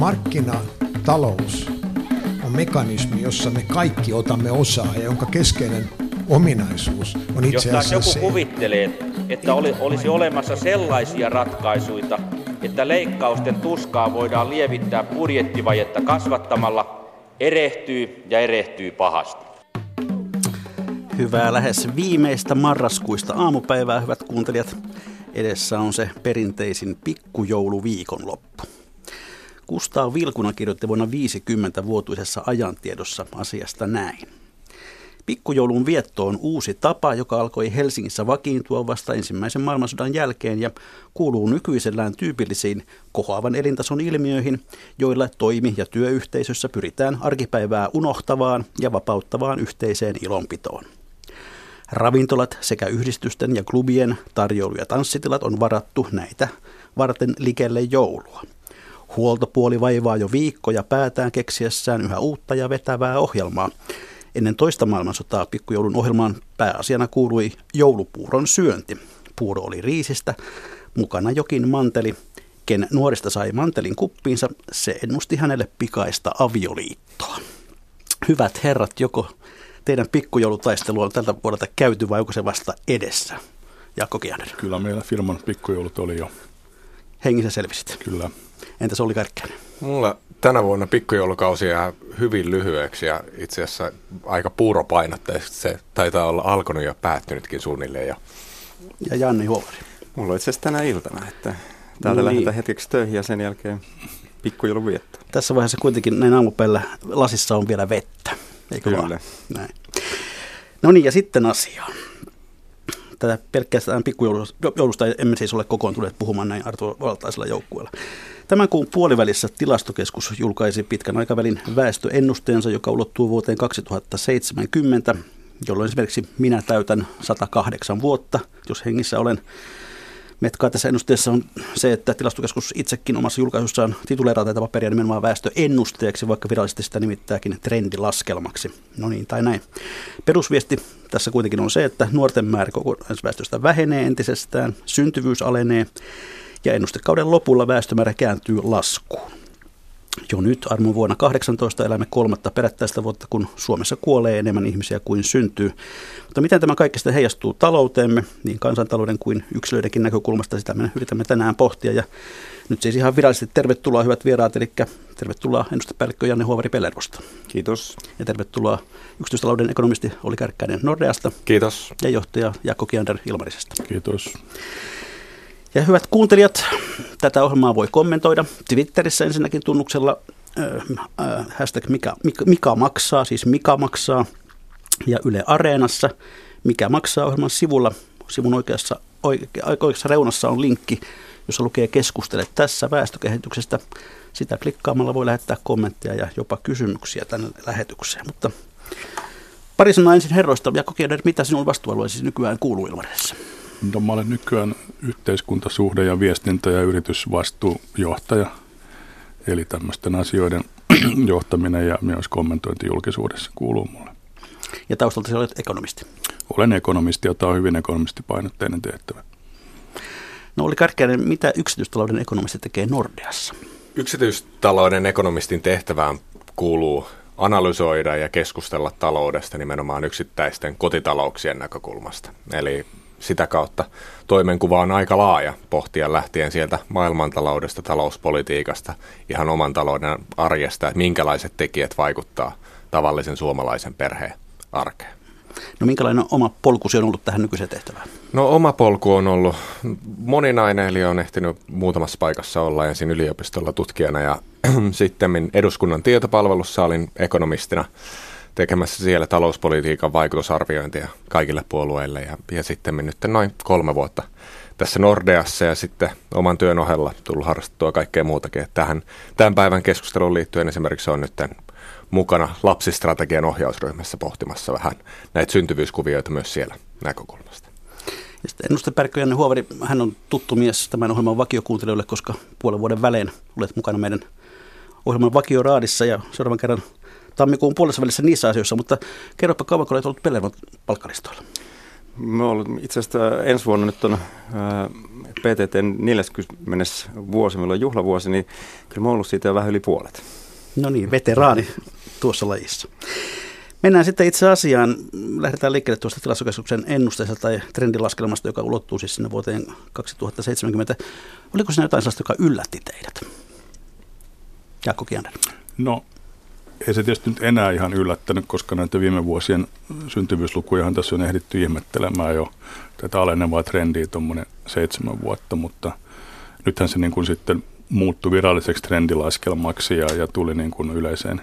Markkinatalous on mekanismi, jossa me kaikki otamme osaa ja jonka keskeinen ominaisuus on itse Jos taas asiassa joku se, kuvittelee, että oli, olisi olemassa sellaisia ratkaisuja, että leikkausten tuskaa voidaan lievittää budjettivajetta kasvattamalla, erehtyy ja erehtyy pahasti. Hyvää lähes viimeistä marraskuista aamupäivää, hyvät kuuntelijat. Edessä on se perinteisin pikkujouluviikonloppu. Kustaa Vilkuna kirjoitti vuonna 50 vuotuisessa ajantiedossa asiasta näin. Pikkujoulun vietto on uusi tapa, joka alkoi Helsingissä vakiintua vasta ensimmäisen maailmansodan jälkeen ja kuuluu nykyisellään tyypillisiin kohoavan elintason ilmiöihin, joilla toimi- ja työyhteisössä pyritään arkipäivää unohtavaan ja vapauttavaan yhteiseen ilonpitoon. Ravintolat sekä yhdistysten ja klubien tarjoulu- ja tanssitilat on varattu näitä varten likelle joulua. Huoltopuoli vaivaa jo viikkoja päätään keksiessään yhä uutta ja vetävää ohjelmaa. Ennen toista maailmansotaa pikkujoulun ohjelmaan pääasiana kuului joulupuuron syönti. Puuro oli riisistä, mukana jokin manteli. Ken nuorista sai mantelin kuppiinsa, se ennusti hänelle pikaista avioliittoa. Hyvät herrat, joko teidän pikkujoulutaistelu on tältä vuodelta käyty vai onko se vasta edessä? Jaakko Kianer, Kyllä meillä firman pikkujoulut oli jo, hengissä selvisit. kyllä. Entäs Olli Kärkkäinen? Mulla tänä vuonna pikkujoulukausi jää hyvin lyhyeksi ja itse asiassa aika puuropainotteisesti se taitaa olla alkanut ja päättynytkin suunnilleen. Ja Ja Janni Huovari. Mulla on itse asiassa tänä iltana, että täältä No niin. lähdetään hetkeksi töihin ja sen jälkeen pikkujoulun vietto. Tässä vaiheessa kuitenkin näin aamupäivällä lasissa on vielä vettä. Eikö Kyllä. vaan? Näin. No niin, ja sitten asiaan. Tätä pelkästään pikkujoulusta emme siis ole kokoontuneet puhumaan näin Arto Valtaisella joukkueella. Tämän kuun puolivälissä tilastokeskus julkaisi pitkän aikavälin väestöennusteensa, joka ulottuu vuoteen 2070, jolloin esimerkiksi minä täytän 108 vuotta, jos hengissä olen. Metkaa tässä ennusteessa on se, että tilastokeskus itsekin omassa julkaisussaan tituleeraa tätä paperia nimenomaan väestöennusteeksi, vaikka virallisesti sitä nimittääkin trendilaskelmaksi. No niin, tai näin. Perusviesti tässä kuitenkin on se, että nuorten määrä kokonaisväestöstä vähenee entisestään, syntyvyys alenee ja ennustekauden lopulla väestömäärä kääntyy laskuun. Jo nyt armon vuonna 18 elämme kolmatta perättäistä vuotta, kun Suomessa kuolee enemmän ihmisiä kuin syntyy. Mutta miten tämä kaikki sitten heijastuu talouteemme, niin kansantalouden kuin yksilöidenkin näkökulmasta, sitä me yritämme tänään pohtia. Ja nyt siis ihan virallisesti tervetuloa hyvät vieraat, eli tervetuloa ennustepäällikkö Janne Huovari Pellervosta. Kiitos. Ja tervetuloa yksityistalouden ekonomisti Oli Kärkkäinen Nordeasta kiitos. ja johtaja Jaakko Kiander Ilmarisesta. Kiitos. Ja hyvät kuuntelijat, tätä ohjelmaa voi kommentoida Twitterissä ensinnäkin tunnuksella äh, hashtag mikä, mikä, mikä maksaa, siis mikä maksaa, ja Yle Areenassa, mikä maksaa ohjelman sivulla. Sivun oikeassa, oike, oikeassa reunassa on linkki, jossa lukee keskustele tässä väestökehityksestä. Sitä klikkaamalla voi lähettää kommentteja ja jopa kysymyksiä tänne lähetykseen. Mutta pari sanaa ensin herroista. Jaakko Kieder, mitä sinun vastuualueesi nykyään kuuluu Ilmarisessa? No, mä olen nykyään yhteiskuntasuhde- ja viestintä- ja yritysvastuujohtaja. Eli tämmöisten asioiden johtaminen ja myös kommentointi julkisuudessa kuuluu mulle. Ja taustalta sinä olet ekonomisti. Olen ekonomisti ja tämä on hyvin ekonomistipainotteinen tehtävä. No oli Kärkkäinen, mitä yksityistalouden ekonomisti tekee Nordeassa? Yksityistalouden ekonomistin tehtävään kuuluu analysoida ja keskustella taloudesta nimenomaan yksittäisten kotitalouksien näkökulmasta. Eli sitä kautta toimenkuva on aika laaja, pohtia lähtien sieltä maailmantaloudesta, talouspolitiikasta, ihan oman talouden arjesta, että minkälaiset tekijät vaikuttaa tavallisen suomalaisen perheen arkeen. No minkälainen oma polkusi on ollut tähän nykyiseen tehtävään? No oma polku on ollut moninainen, eli on ehtinyt muutamassa paikassa olla ensin yliopistolla tutkijana ja sitten eduskunnan tietopalvelussa olin ekonomistina tekemässä siellä talouspolitiikan vaikutusarviointia kaikille puolueille ja, ja sitten nyt noin kolme vuotta tässä Nordeassa ja sitten oman työn ohella tullut harrastettua kaikkea muutakin. Että tähän, tämän päivän keskusteluun liittyen esimerkiksi on nyt mukana lapsistrategian ohjausryhmässä pohtimassa vähän näitä syntyvyyskuvioita myös siellä näkökulmasta. Ja sitten Janne Huovari, hän on tuttu mies tämän ohjelman vakiokuuntelijoille, koska puolen vuoden välein olet mukana meidän ohjelman vakioraadissa ja seuraavan kerran tammikuun puolessa välissä niissä asioissa, mutta kerropa kauanko olet ollut Pellervon palkkalistoilla. Me ollaan itse asiassa ensi vuonna nyt on PTT 40 vuosi, meillä on juhlavuosi, niin kyllä mä ollut siitä jo vähän yli puolet. No niin, veteraani tuossa lajissa. Mennään sitten itse asiaan. Lähdetään liikkeelle tuosta tilastokeskuksen ennusteesta tai trendilaskelmasta, joka ulottuu siis sinne vuoteen 2070. Oliko siinä jotain sellaista, joka yllätti teidät? Jaakko Kiander. No, ei se tietysti nyt enää ihan yllättänyt, koska näitä viime vuosien syntyvyyslukujahan tässä on ehditty ihmettelemään jo tätä alenevaa trendiä tuommoinen seitsemän vuotta, mutta nythän se niin kuin sitten muuttui viralliseksi trendilaskelmaksi ja, ja tuli niin kuin yleiseen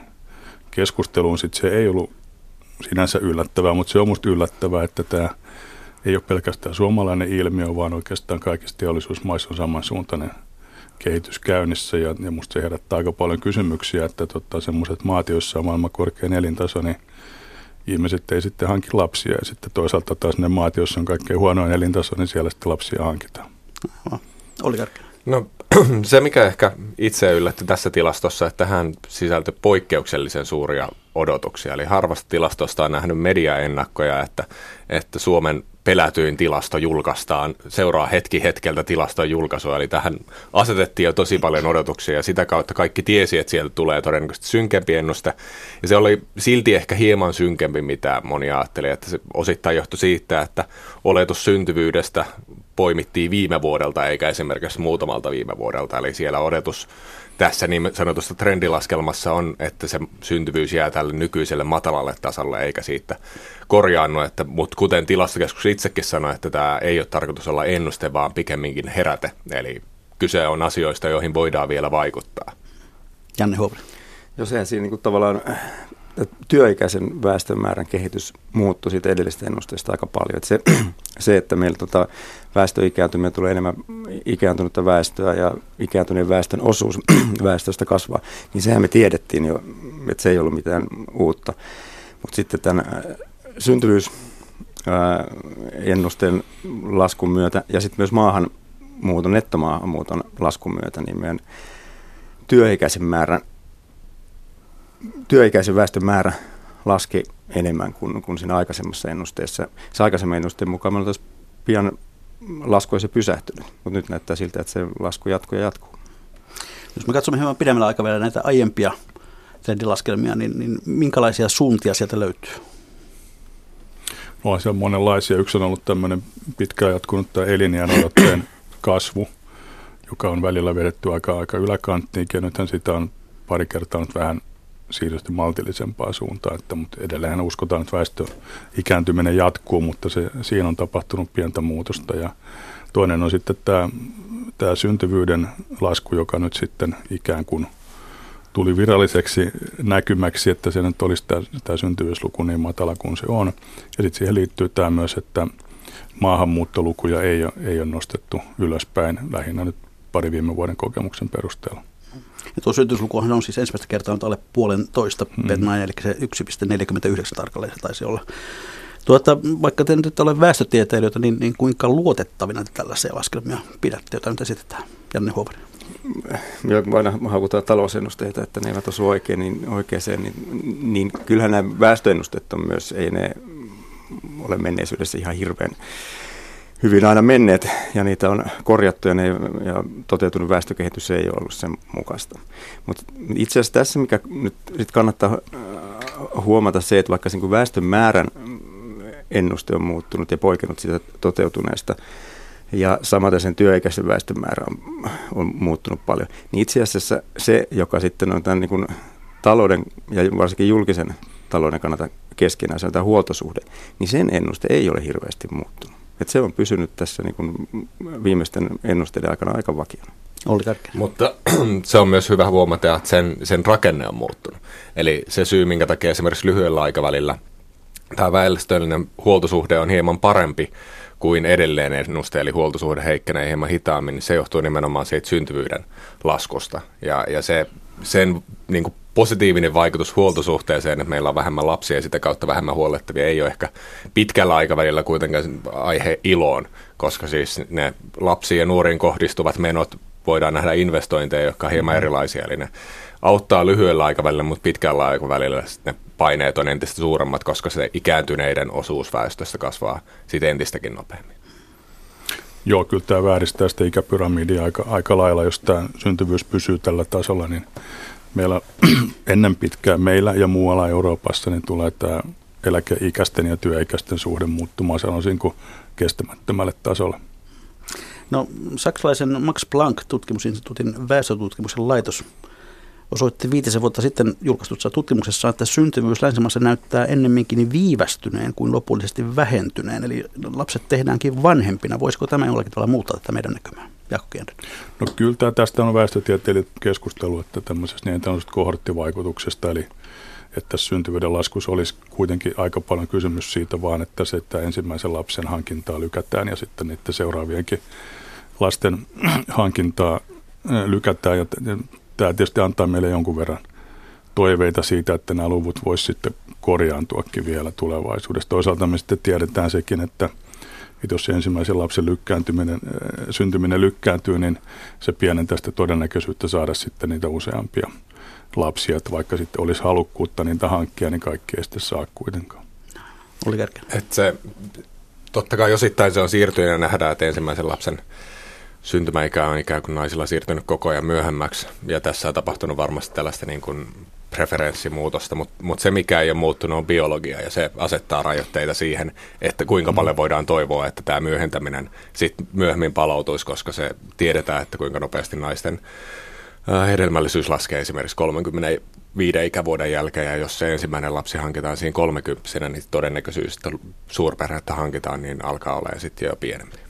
keskusteluun. Sitten se ei ollut sinänsä yllättävää, mutta se on musta yllättävää, että tämä ei ole pelkästään suomalainen ilmiö, vaan oikeastaan kaikissa teollisuusmaissa on samansuuntainen kehitys käynnissä ja, ja musta se herättää aika paljon kysymyksiä, että tota, semmoiset maat, joissa on maailman korkein elintaso, niin ihmiset ei sitten hanki lapsia ja sitten toisaalta taas ne maat, joissa on kaikkein huonoin elintaso, niin siellä sitten lapsia hankitaan. Oli No se, mikä ehkä itse yllätti tässä tilastossa, että tähän sisältyi poikkeuksellisen suuria odotuksia. Eli harvasta tilastosta on nähnyt mediaennakkoja, että, että Suomen pelätyin tilasto julkaistaan, seuraa hetki hetkeltä tilaston julkaisua, eli tähän asetettiin jo tosi paljon odotuksia, ja sitä kautta kaikki tiesi, että sieltä tulee todennäköisesti synkempi ennuste, ja se oli silti ehkä hieman synkempi, mitä moni ajatteli, että se osittain johtui siitä, että oletus syntyvyydestä poimittiin viime vuodelta, eikä esimerkiksi muutamalta viime vuodelta, eli siellä odotus tässä niin sanotusta trendilaskelmassa on, että se syntyvyys jää tälle nykyiselle matalalle tasolle eikä siitä korjaannu, että, mutta kuten tilastokeskus itsekin sanoi, että tämä ei ole tarkoitus olla ennuste, vaan pikemminkin heräte, eli kyse on asioista, joihin voidaan vielä vaikuttaa. Janne Huovinen. Jos sehän siinä niin kuin tavallaan työikäisen väestön määrän kehitys muuttui siitä edellisestä ennusteesta aika paljon. Että se, se, että meillä tota, väestö ikääntyy, tulee enemmän ikääntynyttä väestöä ja ikääntyneen väestön osuus väestöstä kasvaa, niin sehän me tiedettiin jo, että se ei ollut mitään uutta. Mutta sitten tämän äh, syntyvyys ennusteen laskun myötä ja sitten myös maahanmuuton, nettomaahanmuuton laskun myötä, niin meidän työikäisen määrän työikäisen väestön määrä laski enemmän kuin, kuin siinä aikaisemmassa ennusteessa. Se aikaisemman ennusteen mukaan me oltaisiin pian lasku olisi pysähtynyt, mutta nyt näyttää siltä, että se lasku jatkuu ja jatkuu. Jos me katsomme hieman pidemmällä aikavälillä näitä aiempia trendilaskelmia, niin, niin minkälaisia suuntia sieltä löytyy? No, se on monenlaisia. Yksi on ollut tämmöinen pitkään jatkunut tämä elinjään odotteen kasvu, joka on välillä vedetty aika, aika yläkanttiin, ja nythän sitä on pari kertaa nyt vähän siirrytty maltillisempaa suuntaan, että, mutta edelleen uskotaan, että väestö ikääntyminen jatkuu, mutta se, siinä on tapahtunut pientä muutosta ja toinen on sitten tämä, tämä syntyvyyden lasku, joka nyt sitten ikään kuin tuli viralliseksi näkymäksi, että se nyt olisi tämä, tämä syntyvyysluku niin matala kuin se on. Ja sitten siihen liittyy tämä myös, että maahanmuuttolukuja ei ole, ei ole nostettu ylöspäin lähinnä nyt pari viime vuoden kokemuksen perusteella. Ja tuo syntyyslukuhan on siis ensimmäistä kertaa nyt alle puolentoista mm. eli se 1,49 tarkalleen se taisi olla. Tuota, vaikka te nyt ole väestötieteilijöitä, niin, niin kuinka luotettavina te tällaisia laskelmia pidätte, joita nyt esitetään? Janne Huopanen. Ja aina hakutaan talousennusteita, että ne eivät osu oikein, niin oikeeseen, niin, niin kyllähän nämä väestöennusteet on myös, ei ne ole menneisyydessä ihan hirveän hyvin aina menneet ja niitä on korjattu ja, ne, ja toteutunut väestökehitys ei ole ollut sen mukaista. Mutta itse asiassa tässä, mikä nyt sit kannattaa äh, huomata se, että vaikka sen väestön määrän ennuste on muuttunut ja poikennut siitä toteutuneesta, ja samaten sen työikäisen väestön määrä on, on muuttunut paljon, niin itse asiassa se, joka sitten on tämän niin kuin talouden ja varsinkin julkisen talouden kannalta keskenään, se on tämä huoltosuhde, niin sen ennuste ei ole hirveästi muuttunut. Et se on pysynyt tässä niin kuin viimeisten ennusteiden aikana aika vakiona. Oli tärkeä. Mutta se on myös hyvä huomata, että sen, sen rakenne on muuttunut. Eli se syy, minkä takia esimerkiksi lyhyellä aikavälillä tämä väestöllinen huoltosuhde on hieman parempi kuin edelleen ennuste, eli huoltosuhde heikkenee hieman hitaammin, niin se johtuu nimenomaan siitä syntyvyyden laskusta. Ja, ja se, sen niin kuin positiivinen vaikutus huoltosuhteeseen, että meillä on vähemmän lapsia ja sitä kautta vähemmän huolettavia, ei ole ehkä pitkällä aikavälillä kuitenkaan aihe iloon, koska siis ne lapsiin ja nuoriin kohdistuvat menot voidaan nähdä investointeja, jotka on hieman mm. erilaisia, eli ne auttaa lyhyellä aikavälillä, mutta pitkällä aikavälillä ne paineet on entistä suuremmat, koska se ikääntyneiden osuus väestöstä kasvaa sitten entistäkin nopeammin. Joo, kyllä tämä vääristää sitä ikäpyramidia aika, aika lailla, jos tämä syntyvyys pysyy tällä tasolla, niin meillä ennen pitkään meillä ja muualla Euroopassa niin tulee tämä eläkeikäisten ja työikäisten suhde muuttumaan sanoisin kuin kestämättömälle tasolle. No, saksalaisen Max Planck-tutkimusinstituutin väestötutkimuksen laitos osoitti viitisen vuotta sitten julkaistussa tutkimuksessa, että syntyvyys länsimaassa näyttää ennemminkin viivästyneen kuin lopullisesti vähentyneen. Eli lapset tehdäänkin vanhempina. Voisiko tämä jollakin tavalla muuttaa tätä meidän näkymää? Jaakko No kyllä tästä on väestötieteilijät keskustelu, että tämmöisestä niin tämmöisestä kohorttivaikutuksesta, eli että syntyvyyden laskus olisi kuitenkin aika paljon kysymys siitä vaan, että se, että ensimmäisen lapsen hankintaa lykätään ja sitten niiden seuraavienkin lasten hankintaa lykätään. Ja tämä tietysti antaa meille jonkun verran toiveita siitä, että nämä luvut voisi sitten korjaantuakin vielä tulevaisuudessa. Toisaalta me sitten tiedetään sekin, että, että jos ensimmäisen lapsen lykkääntyminen, syntyminen lykkääntyy, niin se pienentää sitä todennäköisyyttä saada sitten niitä useampia lapsia, että vaikka sitten olisi halukkuutta niitä hankkia, niin kaikki ei sitten saa kuitenkaan. Oli että se, totta kai osittain se on siirtynyt ja nähdään, että ensimmäisen lapsen syntymäikä on ikään kuin naisilla siirtynyt koko ajan myöhemmäksi. Ja tässä on tapahtunut varmasti tällaista niin kuin preferenssimuutosta, mutta mut se mikä ei ole muuttunut on biologia ja se asettaa rajoitteita siihen, että kuinka paljon mm. voidaan toivoa, että tämä myöhentäminen sitten myöhemmin palautuisi, koska se tiedetään, että kuinka nopeasti naisten hedelmällisyys laskee esimerkiksi 35 ikävuoden jälkeen, ja jos se ensimmäinen lapsi hankitaan siinä 30 niin todennäköisyys, että suurperhettä hankitaan, niin alkaa olla sitten jo pienempi.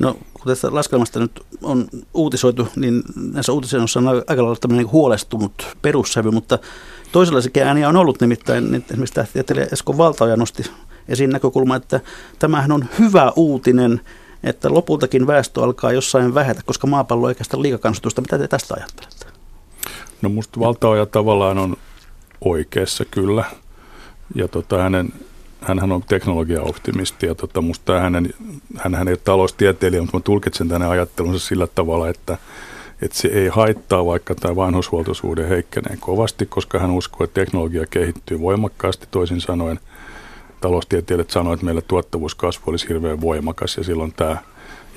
No, kun tästä laskelmasta nyt on uutisoitu, niin näissä uutisissa on aika lailla tämmöinen huolestunut perussävy, mutta toisenlaisia ääniä on ollut nimittäin, niin esimerkiksi tähtitieteilijä Esko Valtaoja nosti esiin näkökulma, että tämähän on hyvä uutinen, että lopultakin väestö alkaa jossain vähetä, koska maapallo ei kestä liikakansoitusta. Mitä te tästä ajattelette? No musta valtaoja tavallaan on oikeassa kyllä. Ja tota, hänen, hänhän on teknologiaoptimisti ja tota, musta hänen, hän ei ole taloustieteilijä, mutta mä tulkitsen tänne ajattelunsa sillä tavalla, että, että se ei haittaa, vaikka tämä vanhushuoltosuhde heikkenee kovasti, koska hän uskoo, että teknologia kehittyy voimakkaasti. Toisin sanoen – taloustieteilijät sanoivat, että meillä tuottavuuskasvu olisi hirveän voimakas ja silloin tämä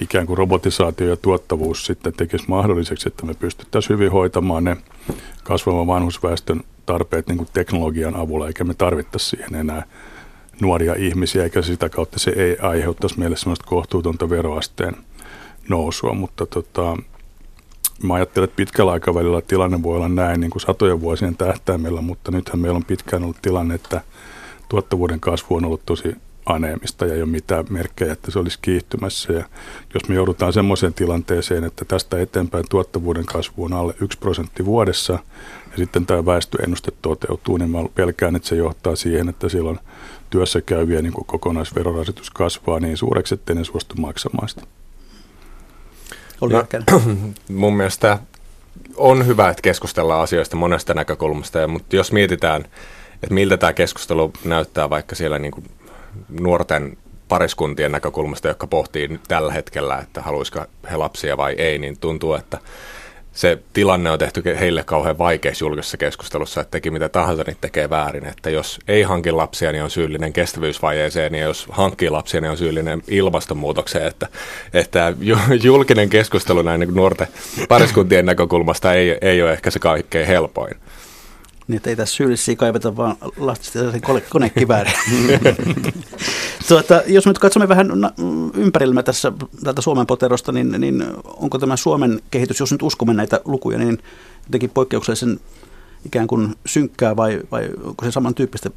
ikään kuin robotisaatio ja tuottavuus sitten tekisi mahdolliseksi, että me pystyttäisiin hyvin hoitamaan ne kasvavan vanhusväestön tarpeet niin kuin teknologian avulla, eikä me tarvittaisi siihen enää nuoria ihmisiä, eikä sitä kautta se ei aiheuttaisi meille sellaista kohtuutonta veroasteen nousua, mutta tota, mä ajattelen, että pitkällä aikavälillä tilanne voi olla näin niin kuin satojen vuosien tähtäimellä, mutta nythän meillä on pitkään ollut tilanne, että tuottavuuden kasvu on ollut tosi aneemista ja ei ole mitään merkkejä, että se olisi kiihtymässä. Ja jos me joudutaan semmoiseen tilanteeseen, että tästä eteenpäin tuottavuuden kasvu on alle 1 prosentti vuodessa ja sitten tämä väestöennuste toteutuu, niin mä pelkään, että se johtaa siihen, että silloin työssä käyviä niin kokonaisverorasitus kasvaa niin suureksi, ettei ne suostu maksamaan sitä. Oli no, mun mielestä on hyvä, että keskustellaan asioista monesta näkökulmasta, mutta jos mietitään – että miltä tämä keskustelu näyttää vaikka siellä niin kuin nuorten pariskuntien näkökulmasta, jotka pohtii nyt tällä hetkellä, että haluaisiko he lapsia vai ei, niin tuntuu, että se tilanne on tehty heille kauhean vaikeassa julkisessa keskustelussa, että teki mitä tahansa, niin tekee väärin. Että jos ei hanki lapsia, niin on syyllinen kestävyysvajeeseen, ja jos hankkii lapsia, niin on syyllinen ilmastonmuutokseen. Että, että julkinen keskustelu näin niin nuorten pariskuntien näkökulmasta ei, ei ole ehkä se kaikkein helpoin. Niin, että ei tässä syyllisiä kaiveta, vaan lastista kone, konekivääriä. tuota, jos nyt katsomme vähän ympärillämme tässä täältä Suomen poterosta, niin, niin onko tämä Suomen kehitys, jos nyt uskomme näitä lukuja, niin jotenkin poikkeuksellisen ikään kuin synkkää vai, vai onko se samantyyppistä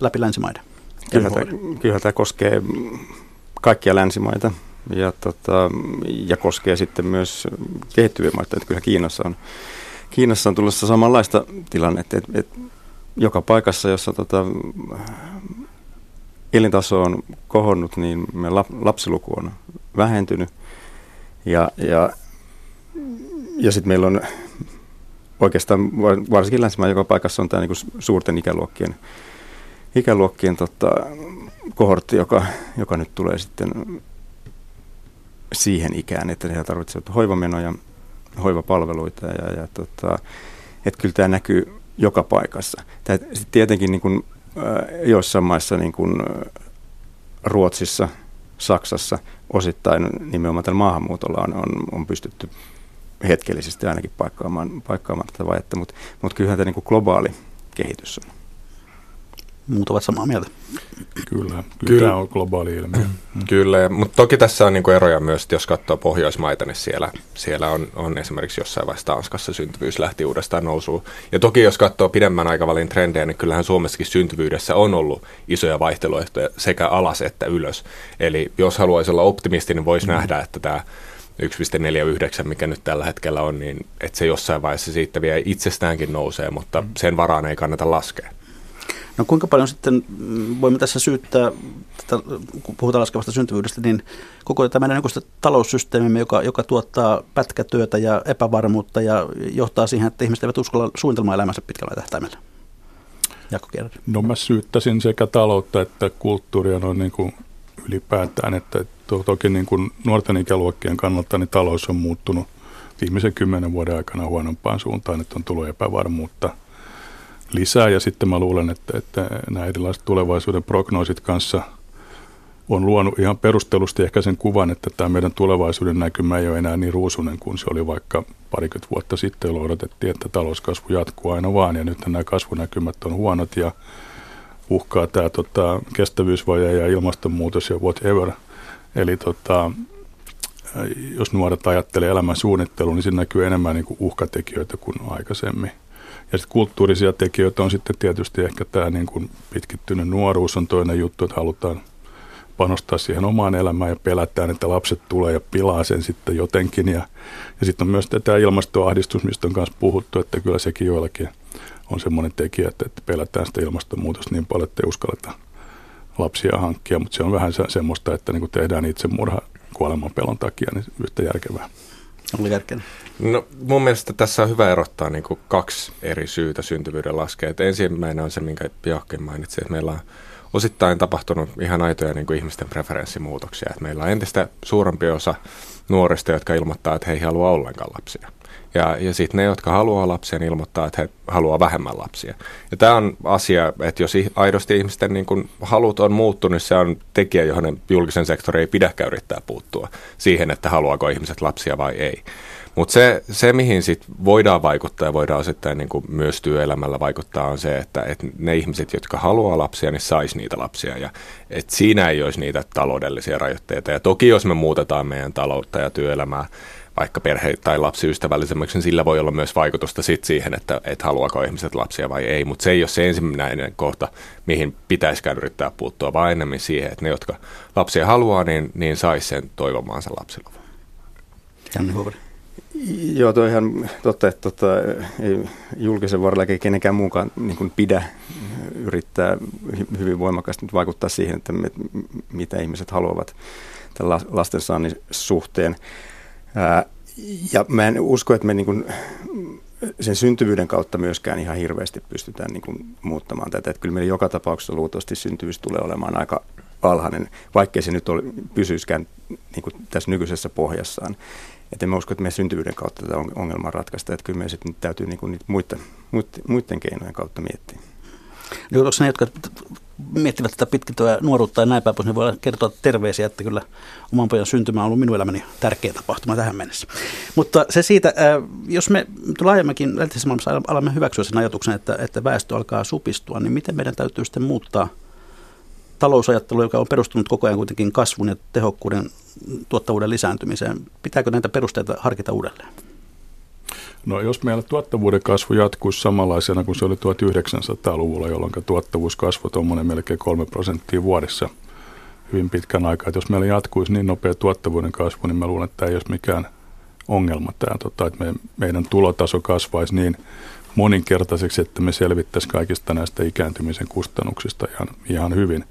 läpi länsimaiden? Kyllä tämä, kyllä tämä koskee kaikkia länsimaita ja, tota, ja koskee sitten myös kehittyviä maita. Että kyllä Kiinassa on Kiinassa on tulossa samanlaista tilannetta, että, että joka paikassa, jossa tota, elintaso on kohonnut, niin me lapsiluku on vähentynyt. Ja, ja, ja sitten meillä on oikeastaan varsinkin länsimaan joka paikassa on tämä niinku suurten ikäluokkien, ikäluokkien tota, kohortti, joka, joka nyt tulee sitten siihen ikään, että he tarvitsevat hoivamenoja hoivapalveluita. Ja, ja tota, että kyllä tämä näkyy, joka paikassa. Tämä, tietenkin niin kuin, äh, joissain maissa, niin kuin äh, Ruotsissa, Saksassa, osittain nimenomaan tällä maahanmuutolla on, on, on pystytty hetkellisesti ainakin paikkaamaan, paikkaamaan tätä vajetta, mutta, mutta kyllähän tämä niin globaali kehitys on muut ovat samaa mieltä. Kyllä, kyllä, kyllä. tämä on globaali ilmiö. Mm. Kyllä, mutta toki tässä on niinku eroja myös, jos katsoo Pohjoismaita, niin siellä, siellä on, on esimerkiksi jossain vaiheessa Tanskassa syntyvyys lähti uudestaan nousuun. Ja toki jos katsoo pidemmän aikavälin trendejä, niin kyllähän Suomessakin syntyvyydessä on ollut isoja vaihteluehtoja sekä alas että ylös. Eli jos haluaisi olla optimisti, niin voisi mm. nähdä, että tämä 1,49, mikä nyt tällä hetkellä on, niin että se jossain vaiheessa siitä vielä itsestäänkin nousee, mutta mm. sen varaan ei kannata laskea. No kuinka paljon sitten mm, voimme tässä syyttää, tätä, kun puhutaan laskevasta syntyvyydestä, niin koko tämä meidän taloussysteemimme, joka, joka tuottaa pätkätyötä ja epävarmuutta ja johtaa siihen, että ihmiset eivät uskalla suunnitelmaa elämänsä pitkällä tähtäimellä? No mä syyttäisin sekä taloutta että kulttuuria noin niin kuin ylipäätään, että to, toki niin kuin nuorten ikäluokkien kannalta niin talous on muuttunut viimeisen kymmenen vuoden aikana huonompaan suuntaan, että on tullut epävarmuutta – lisää ja sitten mä luulen, että, että nämä erilaiset tulevaisuuden prognoosit kanssa on luonut ihan perustellusti ehkä sen kuvan, että tämä meidän tulevaisuuden näkymä ei ole enää niin ruusunen kuin se oli vaikka parikymmentä vuotta sitten, jolloin odotettiin, että talouskasvu jatkuu aina vaan ja nyt nämä kasvunäkymät on huonot ja uhkaa tämä tota, kestävyysvaje ja ilmastonmuutos ja whatever. Eli tota, jos nuoret ajattelee elämän suunnittelua, niin siinä näkyy enemmän niin kuin uhkatekijöitä kuin aikaisemmin. Ja sitten kulttuurisia tekijöitä on sitten tietysti ehkä tämä niin kuin pitkittynyt nuoruus on toinen juttu, että halutaan panostaa siihen omaan elämään ja pelätään, että lapset tulee ja pilaa sen sitten jotenkin. Ja, ja sitten on myös tämä ilmastoahdistus, mistä on myös puhuttu, että kyllä sekin joillakin on semmoinen tekijä, että, että pelätään sitä ilmastonmuutosta niin paljon, että ei uskalleta lapsia hankkia, mutta se on vähän se, semmoista, että niin kuin tehdään itsemurha kuoleman pelon takia, niin yhtä järkevää. Oli Kärkkäinen. No mun mielestä tässä on hyvä erottaa niin kuin kaksi eri syytä syntyvyyden laskea. ensimmäinen on se, minkä Jahke mainitsi, että meillä on osittain tapahtunut ihan aitoja niin kuin ihmisten preferenssimuutoksia. Että meillä on entistä suurempi osa nuorista, jotka ilmoittaa, että he ei halua ollenkaan lapsia. Ja, ja sitten ne, jotka haluaa lapsia, niin ilmoittaa, että he haluaa vähemmän lapsia. Ja tämä on asia, että jos aidosti ihmisten niin kun halut on muuttunut, niin se on tekijä, johon julkisen sektorin ei pidäkään yrittää puuttua siihen, että haluaako ihmiset lapsia vai ei. Mutta se, se, mihin sit voidaan vaikuttaa ja voidaan osittain niin kuin myös työelämällä vaikuttaa, on se, että, että ne ihmiset, jotka haluaa lapsia, niin saisi niitä lapsia. Ja että siinä ei olisi niitä taloudellisia rajoitteita. Ja toki jos me muutetaan meidän taloutta ja työelämää vaikka perhe- tai lapsiystävällisemmäksi, niin sillä voi olla myös vaikutusta sit siihen, että, että haluaako ihmiset lapsia vai ei. Mutta se ei ole se ensimmäinen kohta, mihin pitäisikään yrittää puuttua, vaan enemmän siihen, että ne, jotka lapsia haluaa, niin, niin saisi sen toivomaansa lapsiluvun. Janne Huoveri. Joo, tuo ihan totta, että tota, ei julkisen varrella eikä kenenkään muunkaan niin kuin pidä yrittää hyvin voimakkaasti nyt vaikuttaa siihen, että me, mitä ihmiset haluavat tämän lastensaannin suhteen. Ää, ja mä en usko, että me niin kuin sen syntyvyyden kautta myöskään ihan hirveästi pystytään niin kuin muuttamaan tätä. Että kyllä meillä joka tapauksessa luultavasti syntyvyys tulee olemaan aika alhainen, vaikkei se nyt ole, pysyisikään niin kuin tässä nykyisessä pohjassaan. Että mä usko, että me syntyvyyden kautta tätä ongelmaa ratkaista, että kyllä me sitten täytyy niin kuin niitä muiden, muiden keinojen kautta miettiä. Onko ne, jotka miettivät tätä pitkintöä nuoruutta ja näin päin niin voi kertoa terveisiä, että kyllä oman pojan syntymä on ollut minun elämäni tärkeä tapahtuma tähän mennessä. Mutta se siitä, jos me laajemminkin läntisessä maailmassa alamme hyväksyä sen ajatuksen, että, että väestö alkaa supistua, niin miten meidän täytyy sitten muuttaa talousajattelu, joka on perustunut koko ajan kuitenkin kasvun ja tehokkuuden tuottavuuden lisääntymiseen. Pitääkö näitä perusteita harkita uudelleen? No jos meillä tuottavuuden kasvu jatkuisi samanlaisena kuin se oli 1900-luvulla, jolloin tuottavuus kasvoi tuommoinen melkein 3 prosenttia vuodessa hyvin pitkän aikaa. Että jos meillä jatkuisi niin nopea tuottavuuden kasvu, niin mä luulen, että tämä ei olisi mikään ongelma. Tämä, tota, että me, meidän tulotaso kasvaisi niin moninkertaiseksi, että me selvittäisiin kaikista näistä ikääntymisen kustannuksista ihan, ihan hyvin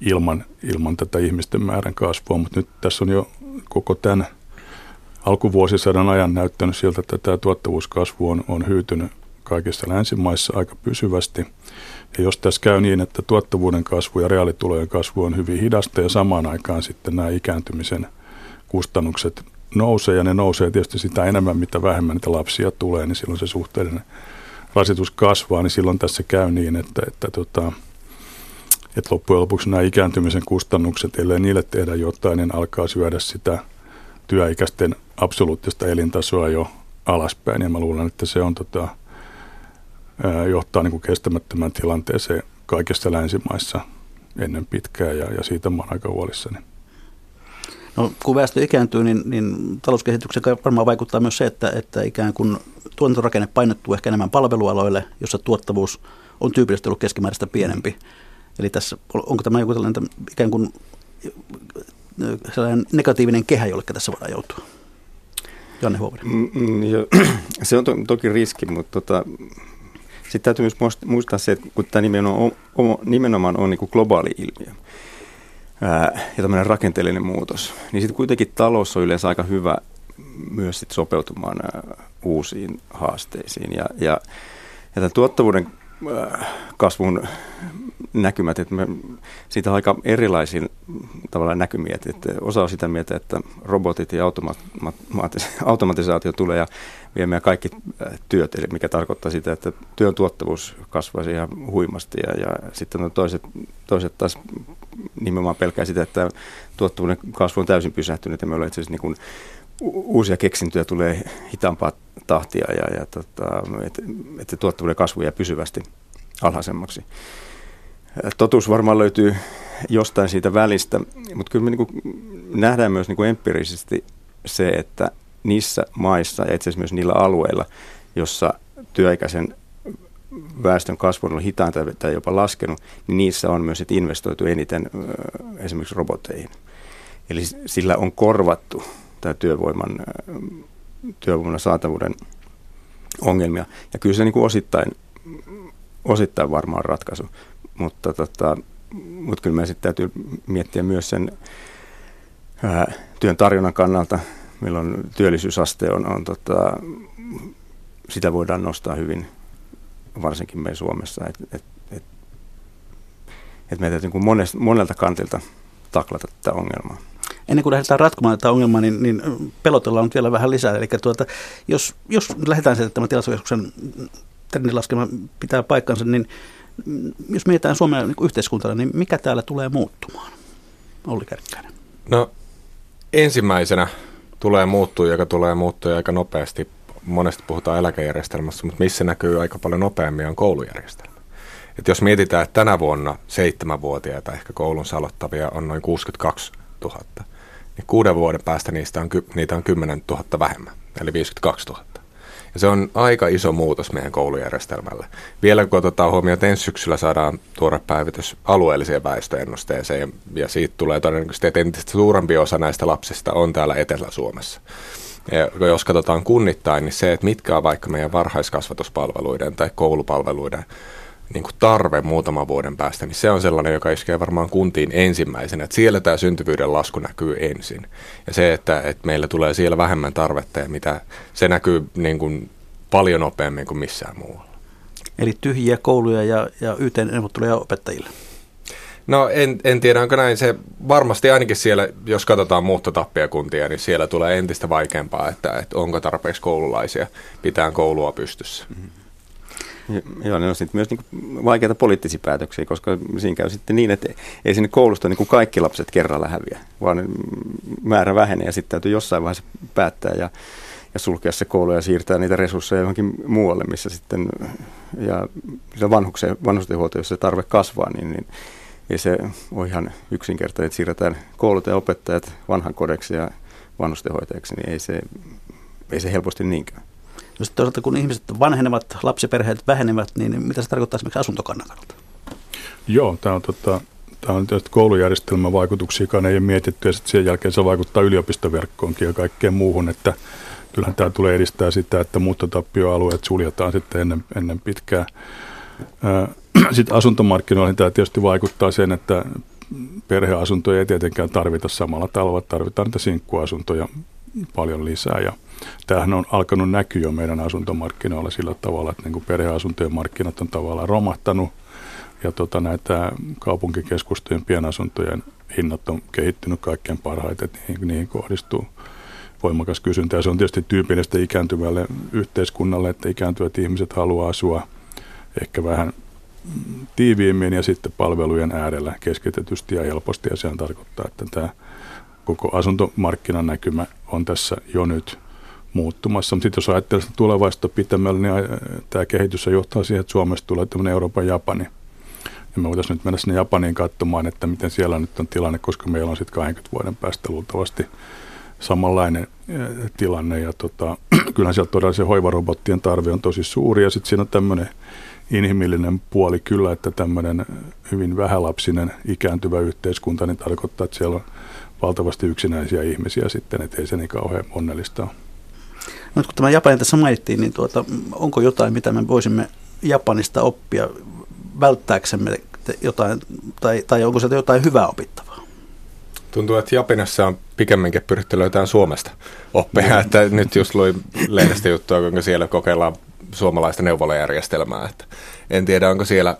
ilman, ilman tätä ihmisten määrän kasvua. Mutta nyt tässä on jo koko tämän alkuvuosisadan ajan näyttänyt siltä, että tämä tuottavuuskasvu on, on hyytynyt kaikissa länsimaissa aika pysyvästi. Ja jos tässä käy niin, että tuottavuuden kasvu ja reaalitulojen kasvu on hyvin hidasta ja samaan aikaan sitten nämä ikääntymisen kustannukset nousee ja ne nousee tietysti sitä enemmän, mitä vähemmän niitä lapsia tulee, niin silloin se suhteellinen rasitus kasvaa, niin silloin tässä käy niin, että, että, tota, että loppujen lopuksi nämä ikääntymisen kustannukset, ellei niille tehdä jotain, niin alkaa syödä sitä työikäisten absoluuttista elintasoa jo alaspäin. Ja mä luulen, että se on tota, johtaa niin kuin kestämättömään tilanteeseen kaikissa länsimaissa ennen pitkää ja, ja siitä mä oon aika huolissani. No, kun väestö ikääntyy, niin, niin talouskehityksen varmaan vaikuttaa myös se, että, että ikään kuin tuotantorakenne painottuu ehkä enemmän palvelualoille, jossa tuottavuus on tyypillisesti ollut keskimääräistä pienempi. Eli tässä, onko tämä joku tällainen ikään kuin sellainen negatiivinen kehä, jolle tässä voidaan joutua? Janne Huovinen. Mm, mm, se on to, toki riski, mutta tota, sitten täytyy myös muistaa se, että kun tämä nimenomaan on, nimenomaan on niin kuin globaali ilmiö ää, ja tämmöinen rakenteellinen muutos, niin sitten kuitenkin talous on yleensä aika hyvä myös sit sopeutumaan ää, uusiin haasteisiin. Ja, ja, ja tämän tuottavuuden kasvun näkymät, että me, siitä aika erilaisin tavalla näkymiä. Että osa on sitä mieltä, että robotit ja automatisaatio tulee ja vie meidän kaikki työt, eli mikä tarkoittaa sitä, että työn tuottavuus kasvaisi ihan huimasti. Ja, ja sitten on toiset, toiset taas nimenomaan pelkää sitä, että tuottavuuden kasvu on täysin pysähtynyt ja me ollaan itse asiassa niin kuin uusia keksintöjä tulee hitaampaa tahtia ja, ja tota, että et tuottavuuden kasvu jää pysyvästi alhaisemmaksi. Totuus varmaan löytyy jostain siitä välistä, mutta kyllä me niin nähdään myös niin empiirisesti se, että niissä maissa ja itse asiassa myös niillä alueilla, jossa työikäisen väestön kasvu on ollut hitainta tai jopa laskenut, niin niissä on myös investoitu eniten esimerkiksi roboteihin. Eli sillä on korvattu tämä työvoiman, työvoiman saatavuuden ongelmia. Ja kyllä se niin kuin osittain, osittain varmaan ratkaisu, mutta, tota, mutta kyllä me sitten täytyy miettiä myös sen ää, työn tarjonnan kannalta, milloin työllisyysaste on, on tota, sitä voidaan nostaa hyvin, varsinkin me Suomessa. Et, et, et, et meidän täytyy niin monelta kantilta taklata tätä ongelmaa ennen kuin lähdetään ratkomaan tätä ongelmaa, niin, niin pelotellaan nyt vielä vähän lisää. Eli tuota, jos, jos lähdetään sieltä tämän tilastokeskuksen trendilaskelma pitää paikkansa, niin jos mietitään Suomea niin yhteiskuntana, niin mikä täällä tulee muuttumaan? Olli Kärkkäinen. No ensimmäisenä tulee muuttua, joka tulee muuttua aika nopeasti. Monesti puhutaan eläkejärjestelmässä, mutta missä näkyy aika paljon nopeammin on koulujärjestelmä. Et jos mietitään, että tänä vuonna seitsemänvuotiaita ehkä koulun aloittavia on noin 62 000, niin kuuden vuoden päästä niistä on, niitä on 10 000 vähemmän, eli 52 000. Ja se on aika iso muutos meidän koulujärjestelmälle. Vielä kun otetaan huomioon, että ensi syksyllä saadaan tuore päivitys alueelliseen väestöennusteeseen, ja siitä tulee todennäköisesti, että entistä suurempi osa näistä lapsista on täällä Etelä-Suomessa. Ja jos katsotaan kunnittain, niin se, että mitkä on vaikka meidän varhaiskasvatuspalveluiden tai koulupalveluiden niin kuin tarve muutaman vuoden päästä, niin se on sellainen, joka iskee varmaan kuntiin ensimmäisenä. Että siellä tämä syntyvyyden lasku näkyy ensin. Ja se, että, että meillä tulee siellä vähemmän tarvetta ja mitä, se näkyy niin kuin paljon nopeammin kuin missään muualla. Eli tyhjiä kouluja ja, ja YT-neuvotteluja opettajille. No en, en tiedä, onko näin. Se varmasti ainakin siellä, jos katsotaan kuntia, niin siellä tulee entistä vaikeampaa, että, että onko tarpeeksi koululaisia pitää koulua pystyssä. Mm-hmm. Joo, ne on sitten myös niin vaikeita poliittisia päätöksiä, koska siinä käy sitten niin, että ei sinne koulusta niin kuin kaikki lapset kerralla häviä, vaan määrä vähenee ja sitten täytyy jossain vaiheessa päättää ja, ja sulkea se koulu ja siirtää niitä resursseja johonkin muualle, missä sitten, ja se vanhuksen, vanhustenhuolto, jos se tarve kasvaa, niin, niin ei se ole ihan yksinkertainen, että siirretään koulut ja opettajat vanhan kodeksi ja vanhustenhoitajaksi, niin ei se, ei se helposti niinkään. Sitten toisaalta kun ihmiset vanhenevat, lapsiperheet vähenevät, niin mitä se tarkoittaa esimerkiksi asuntokannan kannalta? Joo, tämä on, tota, tämä on koulujärjestelmän vaikutuksia, joka ei ole mietitty ja sitten sen jälkeen se vaikuttaa yliopistoverkkoonkin ja kaikkeen muuhun, että kyllähän tämä tulee edistää sitä, että muuttotappioalueet suljetaan sitten ennen, ennen pitkää. Sitten asuntomarkkinoihin tämä tietysti vaikuttaa sen, että perheasuntoja ei tietenkään tarvita samalla tavalla, tarvitaan niitä sinkkuasuntoja paljon lisää ja tämähän on alkanut näkyä jo meidän asuntomarkkinoilla sillä tavalla, että niin kuin perheasuntojen markkinat on tavallaan romahtanut ja tota, näitä kaupunkikeskustojen pienasuntojen hinnat on kehittynyt kaikkein parhaiten, että niihin, niihin kohdistuu voimakas kysyntä. Ja se on tietysti tyypillistä ikääntyvälle yhteiskunnalle, että ikääntyvät ihmiset haluaa asua ehkä vähän tiiviimmin ja sitten palvelujen äärellä keskitetysti ja helposti. Ja sehän tarkoittaa, että tämä koko asuntomarkkinan näkymä on tässä jo nyt muuttumassa. Mutta sitten jos ajattelee sitä tulevaisuutta pitämällä, niin tämä kehitys johtaa siihen, että Suomesta tulee tämmöinen Euroopan Japani. Ja me voitaisiin nyt mennä sinne Japaniin katsomaan, että miten siellä nyt on tilanne, koska meillä on sitten 20 vuoden päästä luultavasti samanlainen tilanne. Ja tota, kyllähän siellä todella se hoivarobottien tarve on tosi suuri ja sitten siinä on tämmöinen inhimillinen puoli kyllä, että tämmöinen hyvin vähälapsinen ikääntyvä yhteiskunta niin tarkoittaa, että siellä on valtavasti yksinäisiä ihmisiä sitten, että ei se niin kauhean onnellista ole. No, kun tämä Japani tässä mainittiin, niin tuota, onko jotain, mitä me voisimme Japanista oppia välttääksemme jotain, tai, tai onko se jotain hyvää opittavaa? Tuntuu, että Japanissa on pikemminkin pyritty löytämään Suomesta oppeja, että nyt just luin lehdestä juttua, kuinka siellä kokeillaan suomalaista neuvolajärjestelmää. Että en tiedä, onko siellä,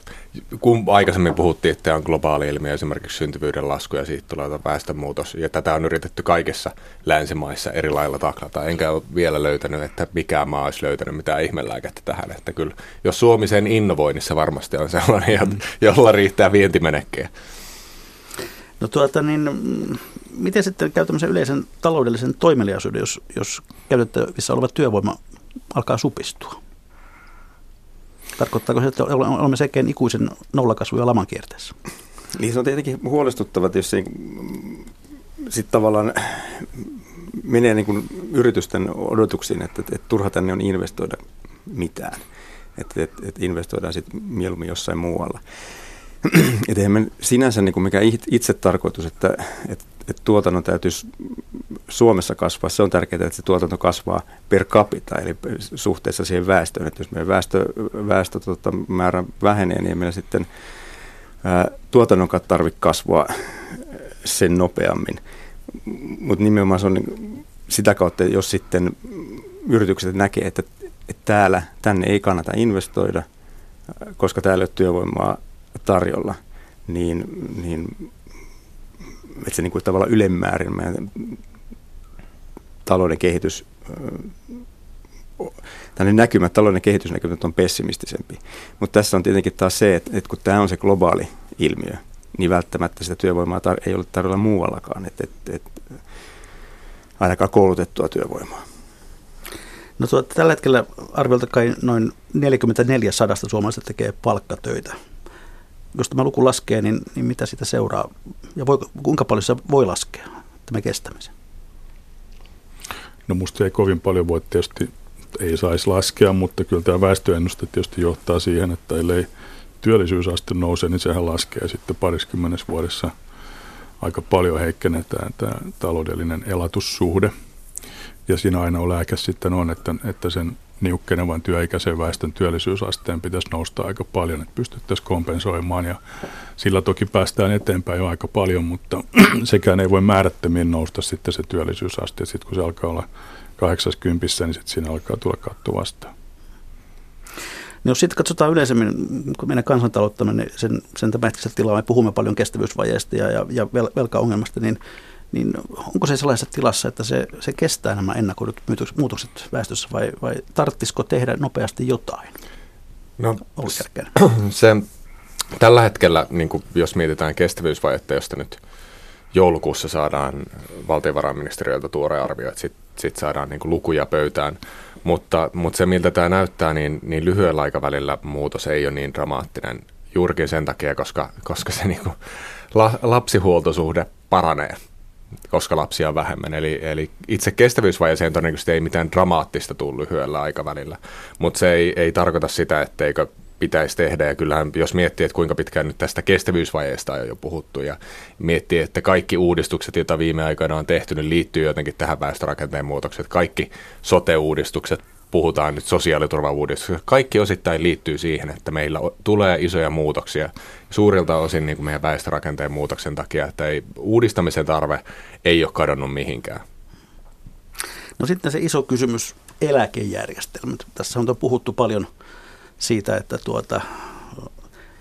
kun aikaisemmin puhuttiin, että on globaali ilmiö, esimerkiksi syntyvyyden lasku ja siitä tulee väestönmuutos, ja tätä on yritetty kaikissa länsimaissa eri lailla taklata. Enkä ole vielä löytänyt, että mikään maa olisi löytänyt mitään ihmelääkettä tähän. Että kyllä, jos Suomi sen innovoinnissa varmasti on sellainen, mm. jolla riittää vientimenekkejä. No tuota niin, miten sitten käy tämmöisen yleisen taloudellisen toimeliaisuuden, jos, jos käytettävissä oleva työvoima alkaa supistua? Tarkoittaako se, että olemme sekin ikuisen nollakasvu- ja laman kierteessä? Niin se on tietenkin huolestuttava, jos se sitten tavallaan menee niin kuin yritysten odotuksiin, että, että, että turha tänne on investoida mitään. Että, että, että investoidaan sitten mieluummin jossain muualla. Että eihän me sinänsä niin kuin mikä itse tarkoitus, että, että, että tuotannon täytyisi Suomessa kasvaa. Se on tärkeää, että se tuotanto kasvaa per capita, eli suhteessa siihen väestöön. Että jos meidän väestö, väestö tota, määrä vähenee, niin meillä sitten ää, tuotannon tarvitse kasvua sen nopeammin. Mutta nimenomaan se on niin, sitä kautta, jos sitten yritykset näkee, että, että täällä, tänne ei kannata investoida, koska täällä ei ole työvoimaa tarjolla, niin, niin että se niin kuin tavallaan ylemmäärin meidän talouden kehitys, tänne näkymä, talouden kehitysnäkymät on pessimistisempi. Mutta tässä on tietenkin taas se, että, että kun tämä on se globaali ilmiö, niin välttämättä sitä työvoimaa tar- ei ole tarjolla muuallakaan, että, että, että ainakaan koulutettua työvoimaa. No tuota, tällä hetkellä arviolta kai noin 44 sadasta suomalaisesta tekee palkkatöitä jos tämä luku laskee, niin, niin mitä sitä seuraa? Ja voi, kuinka paljon se voi laskea, tämä kestämisen? No musta ei kovin paljon voi tietysti, ei saisi laskea, mutta kyllä tämä väestöennuste tietysti johtaa siihen, että ellei työllisyysaste nouse, niin sehän laskee sitten pariskymmenessä vuodessa aika paljon heikkenee tämä, tämä taloudellinen elatussuhde. Ja siinä aina on lääke sitten on, että, että sen niukkenevan työikäisen väestön työllisyysasteen pitäisi nousta aika paljon, että pystyttäisiin kompensoimaan ja sillä toki päästään eteenpäin jo aika paljon, mutta sekään ei voi määrättömiin nousta sitten se työllisyysaste. Sitten kun se alkaa olla 80, niin sitten siinä alkaa tulla katto vastaan. No sitten katsotaan yleisemmin kun meidän kansantaloutta, niin sen, sen tämänhetkistä tilaa, me puhumme paljon kestävyysvajeesta ja, ja, ja vel, velkaongelmasta, niin niin onko se sellaisessa tilassa, että se, se kestää nämä ennakoidut muutokset väestössä vai, vai tarttisiko tehdä nopeasti jotain? No, se, tällä hetkellä, niin kuin jos mietitään kestävyysvajetta, josta nyt joulukuussa saadaan valtiovarainministeriöltä tuore arvio, että sitten sit saadaan niin kuin lukuja pöytään, mutta, mutta se miltä tämä näyttää, niin, niin lyhyellä aikavälillä muutos ei ole niin dramaattinen juurikin sen takia, koska, koska se niin kuin la, lapsihuoltosuhde paranee koska lapsia on vähemmän. Eli, eli itse kestävyysvajeeseen todennäköisesti ei mitään dramaattista tule lyhyellä aikavälillä, mutta se ei, ei tarkoita sitä, etteikö pitäisi tehdä. Ja kyllähän jos miettii, että kuinka pitkään nyt tästä kestävyysvajeesta on jo puhuttu ja miettii, että kaikki uudistukset, joita viime aikoina on tehty, niin liittyy jotenkin tähän väestörakenteen muutokseen. Kaikki sote-uudistukset, puhutaan nyt sosiaaliturvauudistuksesta. Kaikki osittain liittyy siihen, että meillä tulee isoja muutoksia suurilta osin niin kuin meidän väestörakenteen muutoksen takia, että ei, uudistamisen tarve ei ole kadonnut mihinkään. No sitten se iso kysymys, eläkejärjestelmät. Tässä on puhuttu paljon siitä, että tuota,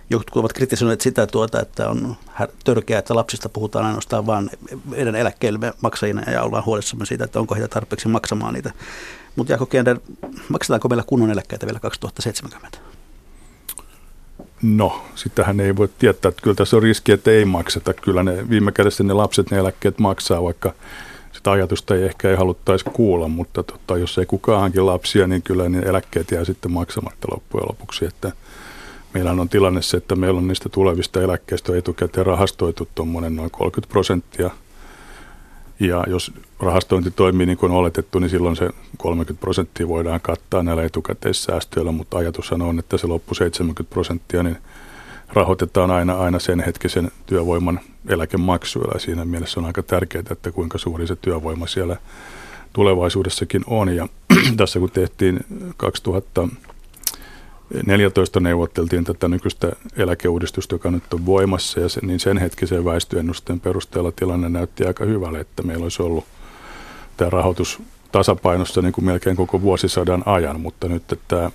Jotkut ovat kritisoineet sitä, tuota, että on törkeää, että lapsista puhutaan ainoastaan vain meidän eläkkeelle maksajina ja ollaan huolissamme siitä, että onko heitä tarpeeksi maksamaan niitä. Mutta Jaakko Kiander, maksetaanko meillä kunnon eläkkeitä vielä 2070? No, sitähän ei voi tietää. Kyllä tässä on riski, että ei makseta. Kyllä ne viime kädessä ne lapset ne eläkkeet maksaa, vaikka sitä ajatusta ei ehkä ei haluttaisi kuulla, mutta tota, jos ei kukaan hankin lapsia, niin kyllä ne eläkkeet jää sitten maksamatta loppujen lopuksi. Että meillä on tilanne se, että meillä on niistä tulevista eläkkeistä etukäteen rahastoitu tuommoinen noin 30 prosenttia. Ja jos rahastointi toimii niin kuin on oletettu, niin silloin se 30 prosenttia voidaan kattaa näillä etukäteissäästöillä, mutta ajatushan on, että se loppu 70 prosenttia niin rahoitetaan aina, aina sen hetkisen työvoiman eläkemaksuilla. Ja siinä mielessä on aika tärkeää, että kuinka suuri se työvoima siellä tulevaisuudessakin on. Ja tässä kun tehtiin 2014 neuvotteltiin tätä nykyistä eläkeuudistusta, joka nyt on voimassa, ja sen, niin sen hetkisen väestöennusteen perusteella tilanne näytti aika hyvälle, että meillä olisi ollut tämä rahoitus tasapainossa niin kuin melkein koko vuosisadan ajan, mutta nyt tämä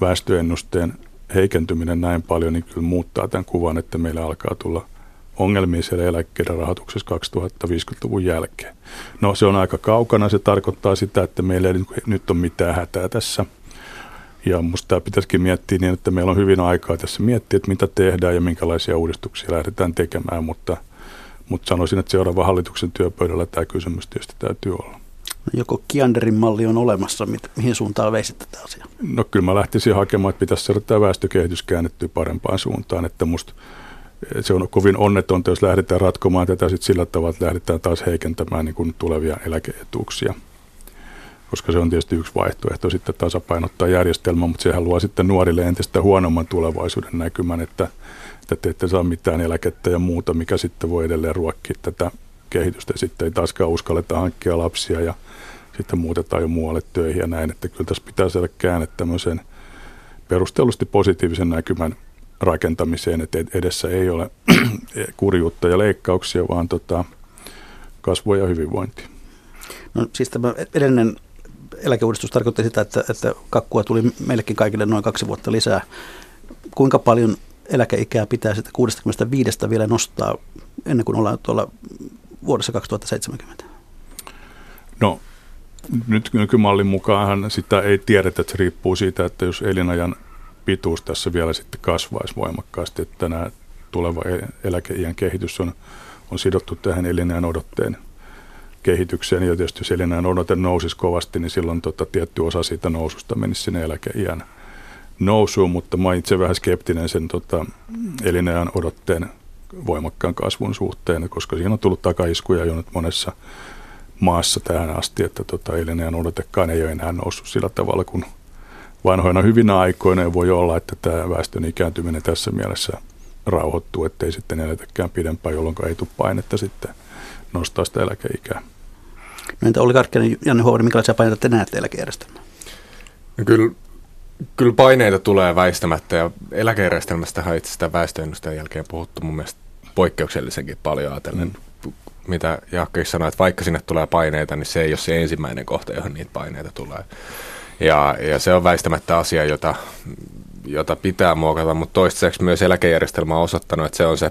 väestöennusteen heikentyminen näin paljon, niin kyllä muuttaa tämän kuvan, että meillä alkaa tulla ongelmia siellä eläkkeiden rahoituksessa 2050-luvun jälkeen. No se on aika kaukana, se tarkoittaa sitä, että meillä ei nyt ole mitään hätää tässä. Ja minusta tämä pitäisikin miettiä niin, että meillä on hyvin aikaa tässä miettiä, että mitä tehdään ja minkälaisia uudistuksia lähdetään tekemään, mutta, mutta sanoisin, että seuraavan hallituksen työpöydällä tämä kysymys tietysti täytyy olla. Joko Kianderin malli on olemassa, mihin suuntaan veisit tätä asiaa? No kyllä mä lähtisin hakemaan, että pitäisi saada tämä väestökehitys käännettyä parempaan suuntaan, että musta se on kovin onnetonta, jos lähdetään ratkomaan tätä sit sillä tavalla, että lähdetään taas heikentämään niin kuin tulevia eläkeetuuksia. Koska se on tietysti yksi vaihtoehto sitten tasapainottaa järjestelmä, mutta se haluaa sitten nuorille entistä huonomman tulevaisuuden näkymän, että, että te ette saa mitään eläkettä ja muuta, mikä sitten voi edelleen ruokkia tätä kehitystä. Sitten ei taaskaan uskalleta hankkia lapsia ja sitten muutetaan jo muualle töihin ja näin, että kyllä tässä pitää saada käänne tämmöisen perustellusti positiivisen näkymän rakentamiseen, että edessä ei ole kurjuutta ja leikkauksia, vaan tota, kasvua ja hyvinvointia. No siis tämä edellinen eläkeuudistus tarkoitti sitä, että, että kakkua tuli meillekin kaikille noin kaksi vuotta lisää. Kuinka paljon eläkeikää pitää sitten 65 vielä nostaa ennen kuin ollaan tuolla vuodessa 2070? No nyt nykymallin mukaan sitä ei tiedetä, että se riippuu siitä, että jos elinajan pituus tässä vielä sitten kasvaisi voimakkaasti, että tämä tuleva e- eläkeiän kehitys on, on sidottu tähän elinajan odotteen kehitykseen. Ja tietysti jos elinajan odote nousisi kovasti, niin silloin tota, tietty osa siitä noususta menisi sinne eläkeiän nousuun, mutta mä itse vähän skeptinen sen tota, elinajan odotteen voimakkaan kasvun suhteen, koska siinä on tullut takaiskuja jo nyt monessa maassa tähän asti, että tota, elinajan odotekaan ei ole enää noussut sillä tavalla kuin vanhoina hyvinä aikoina. voi olla, että tämä väestön ikääntyminen tässä mielessä rauhoittuu, ettei sitten eletäkään pidempään, jolloin ei tule painetta sitten nostaa sitä eläkeikää. No entä Olli Karkkinen, Janne Huovinen, minkälaisia paineita te näette eläkejärjestelmään? No kyllä, kyllä paineita tulee väistämättä ja eläkejärjestelmästä on itse sitä väestöennusteen jälkeen puhuttu mun mielestä poikkeuksellisenkin paljon ajatellen, mm. mitä Jaakko sanoi, että vaikka sinne tulee paineita, niin se ei ole se ensimmäinen kohta, johon niitä paineita tulee. Ja, ja se on väistämättä asia, jota, jota pitää muokata, mutta toistaiseksi myös eläkejärjestelmä on osoittanut, että se on se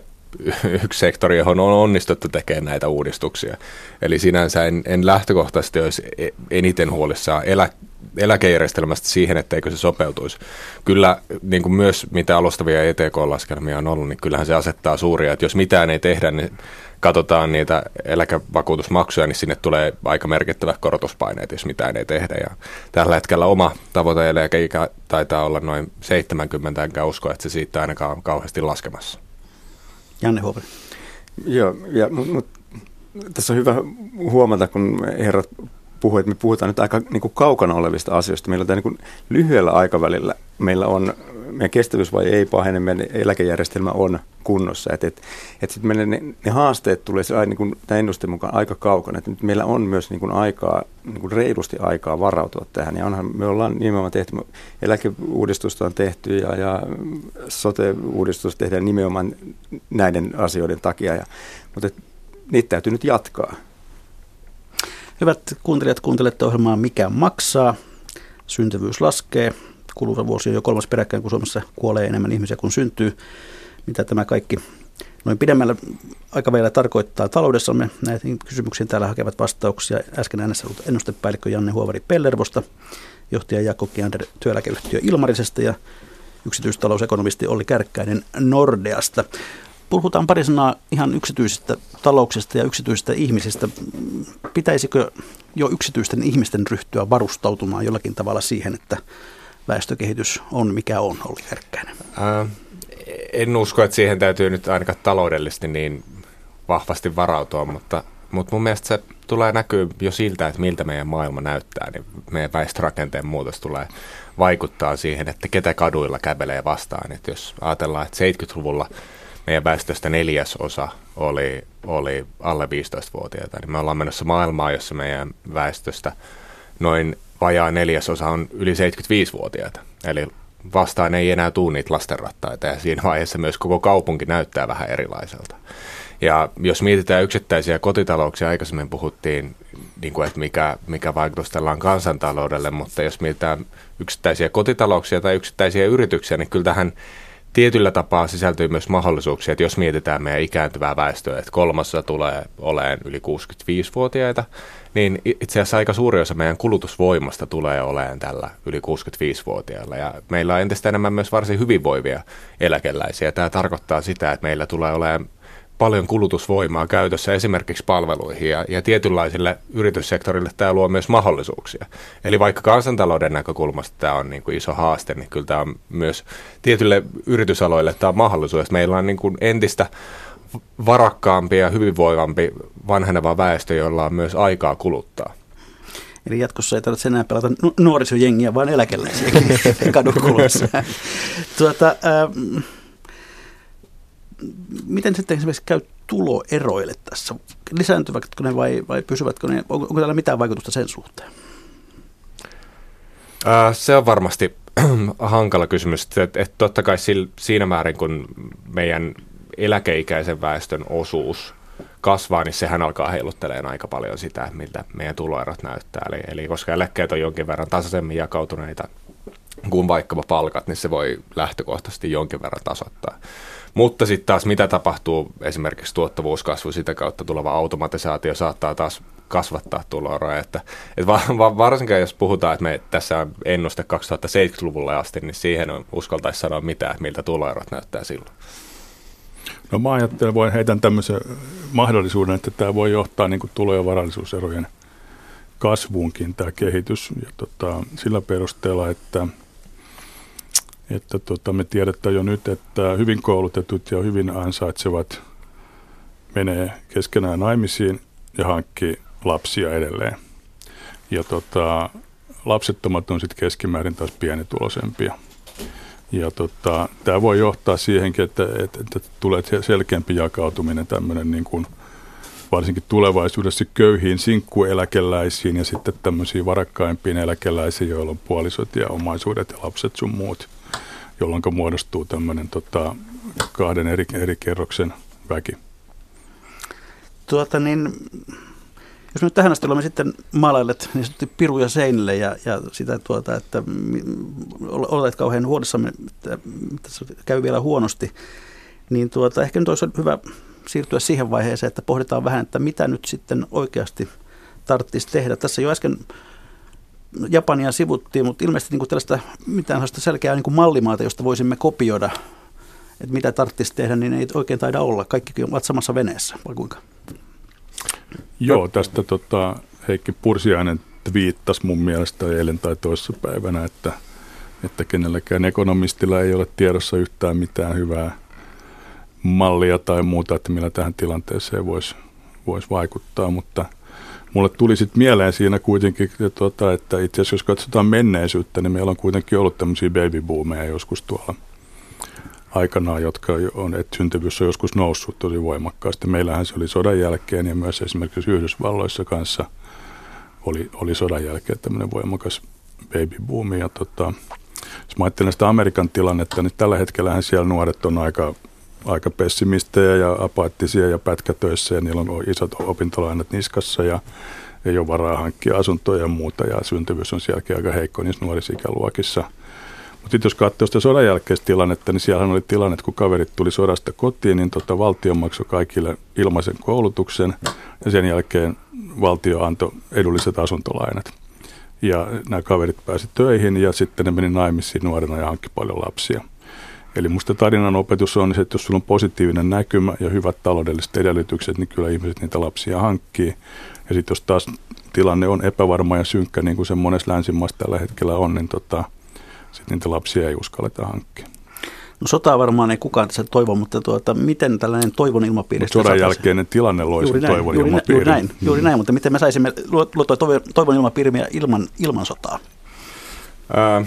yksi sektori, johon on onnistuttu tekemään näitä uudistuksia. Eli sinänsä en, en lähtökohtaisesti olisi e, eniten huolissaan elä, eläkejärjestelmästä siihen, etteikö se sopeutuisi. Kyllä niin kuin myös mitä alustavia ETK-laskelmia on ollut, niin kyllähän se asettaa suuria, että jos mitään ei tehdä, niin katsotaan niitä eläkevakuutusmaksuja, niin sinne tulee aika merkittävät korotuspaineet, jos mitään ei tehdä. Ja tällä hetkellä oma tavoite eläkeikä taitaa olla noin 70, enkä usko, että se siitä ainakaan kauheasti laskemassa. Janne Huopen. Joo, ja, mutta mut, tässä on hyvä huomata, kun herrat puhui, että me puhutaan nyt aika niin kuin kaukana olevista asioista. Meillä on niin kuin lyhyellä aikavälillä, meillä on, meidän kestävyysvaje ei pahene, meidän eläkejärjestelmä on kunnossa. Että et, et sit meille ne, ne, haasteet tulee se, niin kuin, tämän ennusteen mukaan aika kaukana. Että nyt meillä on myös niin kuin aikaa, niin kuin reilusti aikaa varautua tähän. Ja onhan, me ollaan nimenomaan tehty, eläkeuudistusta on tehty ja, ja sote-uudistusta tehdään nimenomaan näiden asioiden takia. Ja, mutta et, niitä täytyy nyt jatkaa. Hyvät kuuntelijat, kuuntelette ohjelmaa Mikä maksaa. Syntyvyys laskee. kuluva vuosi on jo kolmas peräkkäin, kun Suomessa kuolee enemmän ihmisiä kuin syntyy. Mitä tämä kaikki noin pidemmällä aikavälillä tarkoittaa taloudessamme. Näihin kysymyksiin täällä hakevat vastauksia äsken äänessä ollut ennustepäällikkö Janne Huovari Pellervosta, johtaja Jaakko Kiander työeläkeyhtiö Ilmarisesta ja yksityistalousekonomisti Olli Kärkkäinen Nordeasta. Puhutaan pari sanaa ihan yksityisistä talouksista ja yksityisistä ihmisistä. Pitäisikö jo yksityisten ihmisten ryhtyä varustautumaan jollakin tavalla siihen, että väestökehitys on mikä on, Olli Kärkkäinen? Ää, en usko, että siihen täytyy nyt ainakaan taloudellisesti niin vahvasti varautua, mutta, mutta mun mielestä se tulee näkyä jo siltä, että miltä meidän maailma näyttää, niin meidän väestörakenteen muutos tulee vaikuttaa siihen, että ketä kaduilla kävelee vastaan. Että jos ajatellaan, että 70-luvulla meidän väestöstä neljäsosa oli, oli alle 15-vuotiaita, niin me ollaan menossa maailmaa, jossa meidän väestöstä noin vajaa neljäsosa on yli 75-vuotiaita. Eli vastaan ei enää tuu niitä lastenrattaita ja siinä vaiheessa myös koko kaupunki näyttää vähän erilaiselta. Ja jos mietitään yksittäisiä kotitalouksia, aikaisemmin puhuttiin, niin kuin, että mikä, mikä vaikutus tällä on kansantaloudelle, mutta jos mietitään yksittäisiä kotitalouksia tai yksittäisiä yrityksiä, niin kyllä tähän tietyllä tapaa sisältyy myös mahdollisuuksia, että jos mietitään meidän ikääntyvää väestöä, että kolmassa tulee olemaan yli 65-vuotiaita, niin itse asiassa aika suuri osa meidän kulutusvoimasta tulee olemaan tällä yli 65-vuotiailla. Ja meillä on entistä enemmän myös varsin hyvinvoivia eläkeläisiä. Tämä tarkoittaa sitä, että meillä tulee olemaan paljon kulutusvoimaa käytössä esimerkiksi palveluihin ja, ja tietynlaisille yrityssektorille tämä luo myös mahdollisuuksia. Eli vaikka kansantalouden näkökulmasta tämä on niin kuin iso haaste, niin kyllä tämä on myös tietylle yritysaloille tämä on mahdollisuus. Meillä on niin kuin entistä varakkaampi ja hyvinvoivampi vanheneva väestö, jolla on myös aikaa kuluttaa. Eli jatkossa ei tarvitse enää pelata nuorisojengiä, vaan eläkeläisiä kadun tuota, äh, miten sitten esimerkiksi käy tuloeroille tässä? Lisääntyvätkö ne vai, vai pysyvätkö ne? Onko, onko täällä mitään vaikutusta sen suhteen? Ää, se on varmasti hankala kysymys. Että, että totta kai siinä määrin, kun meidän eläkeikäisen väestön osuus kasvaa, niin sehän alkaa heiluttelemaan aika paljon sitä, miltä meidän tuloerot näyttää. Eli, eli koska eläkkeet on jonkin verran tasaisemmin jakautuneita kuin vaikkapa palkat, niin se voi lähtökohtaisesti jonkin verran tasoittaa. Mutta sitten taas mitä tapahtuu, esimerkiksi tuottavuuskasvu, sitä kautta tuleva automatisaatio saattaa taas kasvattaa tuloeroja. Että, että varsinkin jos puhutaan, että me tässä ennuste 2070-luvulle asti, niin siihen on uskaltaisi sanoa mitään, miltä tuloerot näyttää silloin. No mä ajattelen, voin heitän tämmöisen mahdollisuuden, että tämä voi johtaa niin kuin tulo- ja varallisuuserojen kasvuunkin tämä kehitys. Ja tota, sillä perusteella, että – että tota, me tiedetään jo nyt, että hyvin koulutetut ja hyvin ansaitsevat menee keskenään naimisiin ja hankkii lapsia edelleen. Ja tota, lapsettomat on sitten keskimäärin taas pienituloisempia. Ja tota, tämä voi johtaa siihenkin, että, että, että tulee selkeämpi jakautuminen tämmöinen niin kuin varsinkin tulevaisuudessa köyhiin sinkkueläkeläisiin ja sitten tämmöisiin varakkaimpiin eläkeläisiin, joilla on puolisot ja omaisuudet ja lapset sun muut jolloin muodostuu tämmöinen tota, kahden eri, eri kerroksen väki. Tuota niin, jos nyt tähän asti olemme sitten maalailleet niin sanotusti piruja seinille ja, ja sitä, tuota, että olet kauhean huolissamme, että, se käy vielä huonosti, niin tuota, ehkä nyt olisi hyvä siirtyä siihen vaiheeseen, että pohditaan vähän, että mitä nyt sitten oikeasti tarvitsisi tehdä. Tässä jo äsken Japania sivuttiin, mutta ilmeisesti niin kuin tällaista mitään selkeää niin kuin mallimaata, josta voisimme kopioida, että mitä tarvitsisi tehdä, niin ei oikein taida olla. Kaikki ovat samassa veneessä, vai kuinka? Joo, tästä tota, Heikki Pursiainen viittasi mun mielestä eilen tai toissapäivänä, että, että kenelläkään ekonomistilla ei ole tiedossa yhtään mitään hyvää mallia tai muuta, että millä tähän tilanteeseen voisi vois vaikuttaa, mutta – mulle tuli sitten mieleen siinä kuitenkin, että, että itse asiassa jos katsotaan menneisyyttä, niin meillä on kuitenkin ollut tämmöisiä babyboomeja joskus tuolla aikanaan, jotka on, että syntyvyys on joskus noussut tosi voimakkaasti. Meillähän se oli sodan jälkeen ja myös esimerkiksi Yhdysvalloissa kanssa oli, oli sodan jälkeen tämmöinen voimakas babyboomi. Ja tota, jos mä ajattelen sitä Amerikan tilannetta, niin tällä hetkellähän siellä nuoret on aika aika pessimistejä ja apaattisia ja pätkätöissä ja niillä on isot opintolainat niskassa ja ei ole varaa hankkia asuntoja ja muuta ja syntyvyys on sielläkin aika heikko niissä nuorissa ikäluokissa. Mutta sitten jos katsoo sitä sodan jälkeistä tilannetta, niin siellähän oli tilanne, että kun kaverit tuli sodasta kotiin, niin tota, valtio maksoi kaikille ilmaisen koulutuksen ja sen jälkeen valtio antoi edulliset asuntolainat. Ja nämä kaverit pääsi töihin ja sitten ne meni naimisiin nuorena ja hankki paljon lapsia. Eli musta tarinan opetus on se, että jos sulla on positiivinen näkymä ja hyvät taloudelliset edellytykset, niin kyllä ihmiset niitä lapsia hankkii. Ja sitten jos taas tilanne on epävarma ja synkkä, niin kuin se monessa länsimaassa tällä hetkellä on, niin tota, sitten niitä lapsia ei uskalleta hankkia. No sotaa varmaan ei kukaan tässä toivo, mutta tuota, miten tällainen toivon ilmapiiri... Mutta sodan jälkeinen tilanne loi juuri sen näin, toivon juuri, ilmapiirin. Juuri näin, juuri näin, mutta miten me saisimme luotua toivon ilmapiiriä ilman, ilman sotaa? Öö,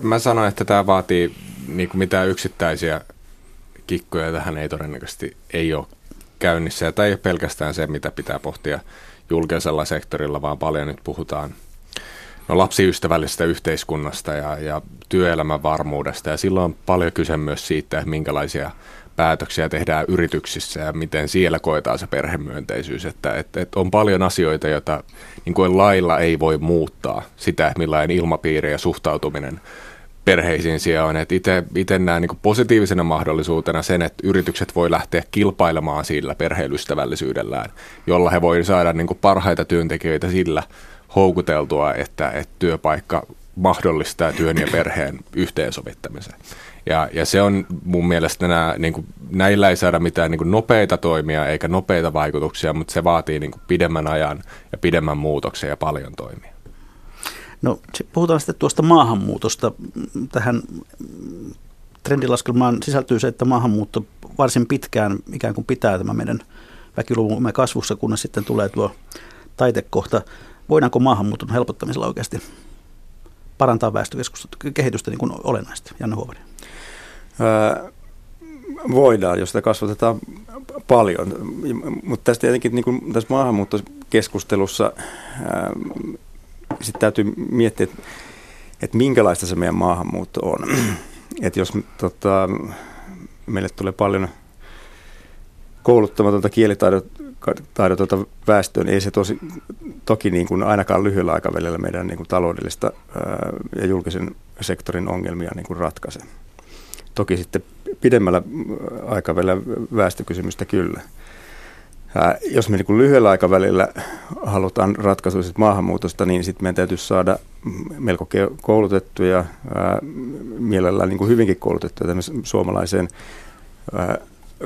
mä sanoin, että tämä vaatii niin kuin mitään yksittäisiä kikkoja tähän ei todennäköisesti ei ole käynnissä. Ja tämä ei ole pelkästään se, mitä pitää pohtia julkisella sektorilla, vaan paljon nyt puhutaan no, lapsiystävällisestä yhteiskunnasta ja, ja työelämän varmuudesta. Ja silloin on paljon kyse myös siitä, että minkälaisia päätöksiä tehdään yrityksissä ja miten siellä koetaan se perhemyönteisyys. Että, että, että on paljon asioita, joita niin kuin lailla ei voi muuttaa sitä, millainen ilmapiiri ja suhtautuminen perheisiin on. Itse näen niin positiivisena mahdollisuutena sen, että yritykset voi lähteä kilpailemaan sillä perheystävällisyydellään, jolla he voi saada niin parhaita työntekijöitä sillä houkuteltua, että, että työpaikka mahdollistaa työn ja perheen yhteensovittamisen. Ja, ja se on mun mielestä nämä, niin kuin, näillä ei saada mitään niin kuin nopeita toimia eikä nopeita vaikutuksia, mutta se vaatii niin kuin pidemmän ajan ja pidemmän muutoksen ja paljon toimia. No puhutaan sitten tuosta maahanmuutosta. Tähän trendilaskelmaan sisältyy se, että maahanmuutto varsin pitkään ikään kuin pitää tämä meidän väkiluvumme kasvussa, kunnes sitten tulee tuo taitekohta. Voidaanko maahanmuuton helpottamisella oikeasti parantaa väestökehitystä niin kuin olennaisesti, Janne Huovari? Öö, voidaan, jos sitä kasvatetaan paljon. Mutta tästä tietenkin niin kuin tässä maahanmuuttokeskustelussa öö, sitten täytyy miettiä, että, että minkälaista se meidän maahanmuutto on. että jos tota, meille tulee paljon kouluttamatonta kielitaidotonta väestöä, niin ei se tosi, toki niin kuin ainakaan lyhyellä aikavälillä meidän niin kuin taloudellista ää, ja julkisen sektorin ongelmia niin kuin ratkaise. Toki sitten pidemmällä aikavälillä väestökysymystä kyllä. Jos me niin lyhyellä aikavälillä halutaan ratkaisuja maahanmuutosta, niin sitten meidän täytyy saada melko koulutettuja, ää, mielellään niin kuin hyvinkin koulutettuja suomalaiseen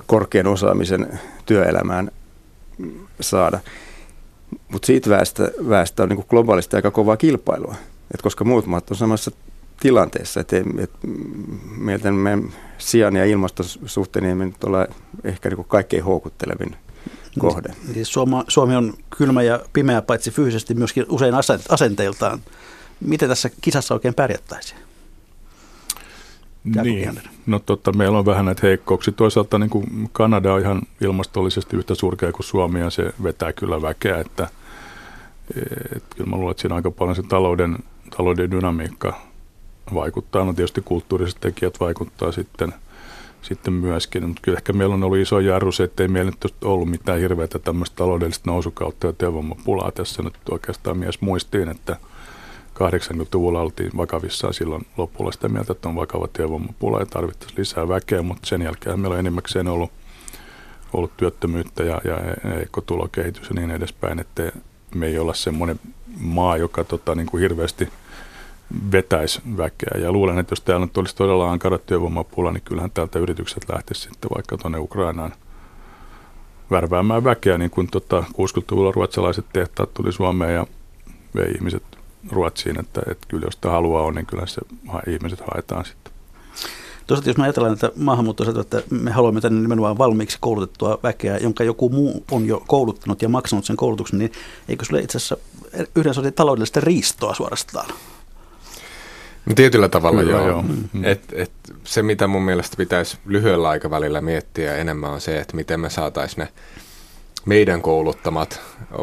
korkean osaamisen työelämään saada. Mutta siitä väestä, väestä on niin kuin globaalisti aika kovaa kilpailua, et koska muut maat on samassa tilanteessa, että et, meiltä meidän sijaan ja ilmastosuhteen ei nyt ole ehkä niin kuin kaikkein houkuttelevin kohde. Eli Suomi on kylmä ja pimeä paitsi fyysisesti myöskin usein asenteiltaan. Miten tässä kisassa oikein pärjättäisiin? Niin, no totta, meillä on vähän näitä heikkouksia. Toisaalta niin kuin Kanada on ihan ilmastollisesti yhtä surkea kuin Suomi ja se vetää kyllä väkeä, että et, kyllä mä luulen, että siinä aika paljon se talouden, talouden dynamiikka vaikuttaa. No tietysti kulttuuriset tekijät vaikuttaa sitten – sitten myöskin. Mutta kyllä ehkä meillä on ollut iso jarru se, että ei meillä nyt ollut mitään hirveätä tämmöistä taloudellista nousukautta ja työvoimapulaa tässä nyt oikeastaan mies muistiin, että 80-luvulla oltiin vakavissaan silloin lopulla sitä mieltä, että on vakava työvoimapula ja tarvittaisiin lisää väkeä, mutta sen jälkeen meillä on enimmäkseen ollut, ollut työttömyyttä ja, ja heikko tulokehitys ja niin edespäin, että me ei olla semmoinen maa, joka tota, niin kuin hirveästi – vetäisi väkeä. Ja luulen, että jos täällä nyt olisi todella ankara työvoimapula, niin kyllähän täältä yritykset lähtisi sitten vaikka tuonne Ukrainaan värväämään väkeä, niin kuin tota 60-luvulla ruotsalaiset tehtaat tuli Suomeen ja vei ihmiset Ruotsiin, että, että kyllä jos sitä haluaa on, niin kyllä se ihmiset haetaan sitten. Toisaalta jos me ajatellaan, että maahanmuutto että me haluamme tänne nimenomaan valmiiksi koulutettua väkeä, jonka joku muu on jo kouluttanut ja maksanut sen koulutuksen, niin eikö se ole itse asiassa yhdessä taloudellista riistoa suorastaan? No tietyllä tavalla Kyllä, joo. joo. Mm-hmm. Et, et se, mitä mun mielestä pitäisi lyhyellä aikavälillä miettiä enemmän on se, että miten me saataisiin ne meidän kouluttamat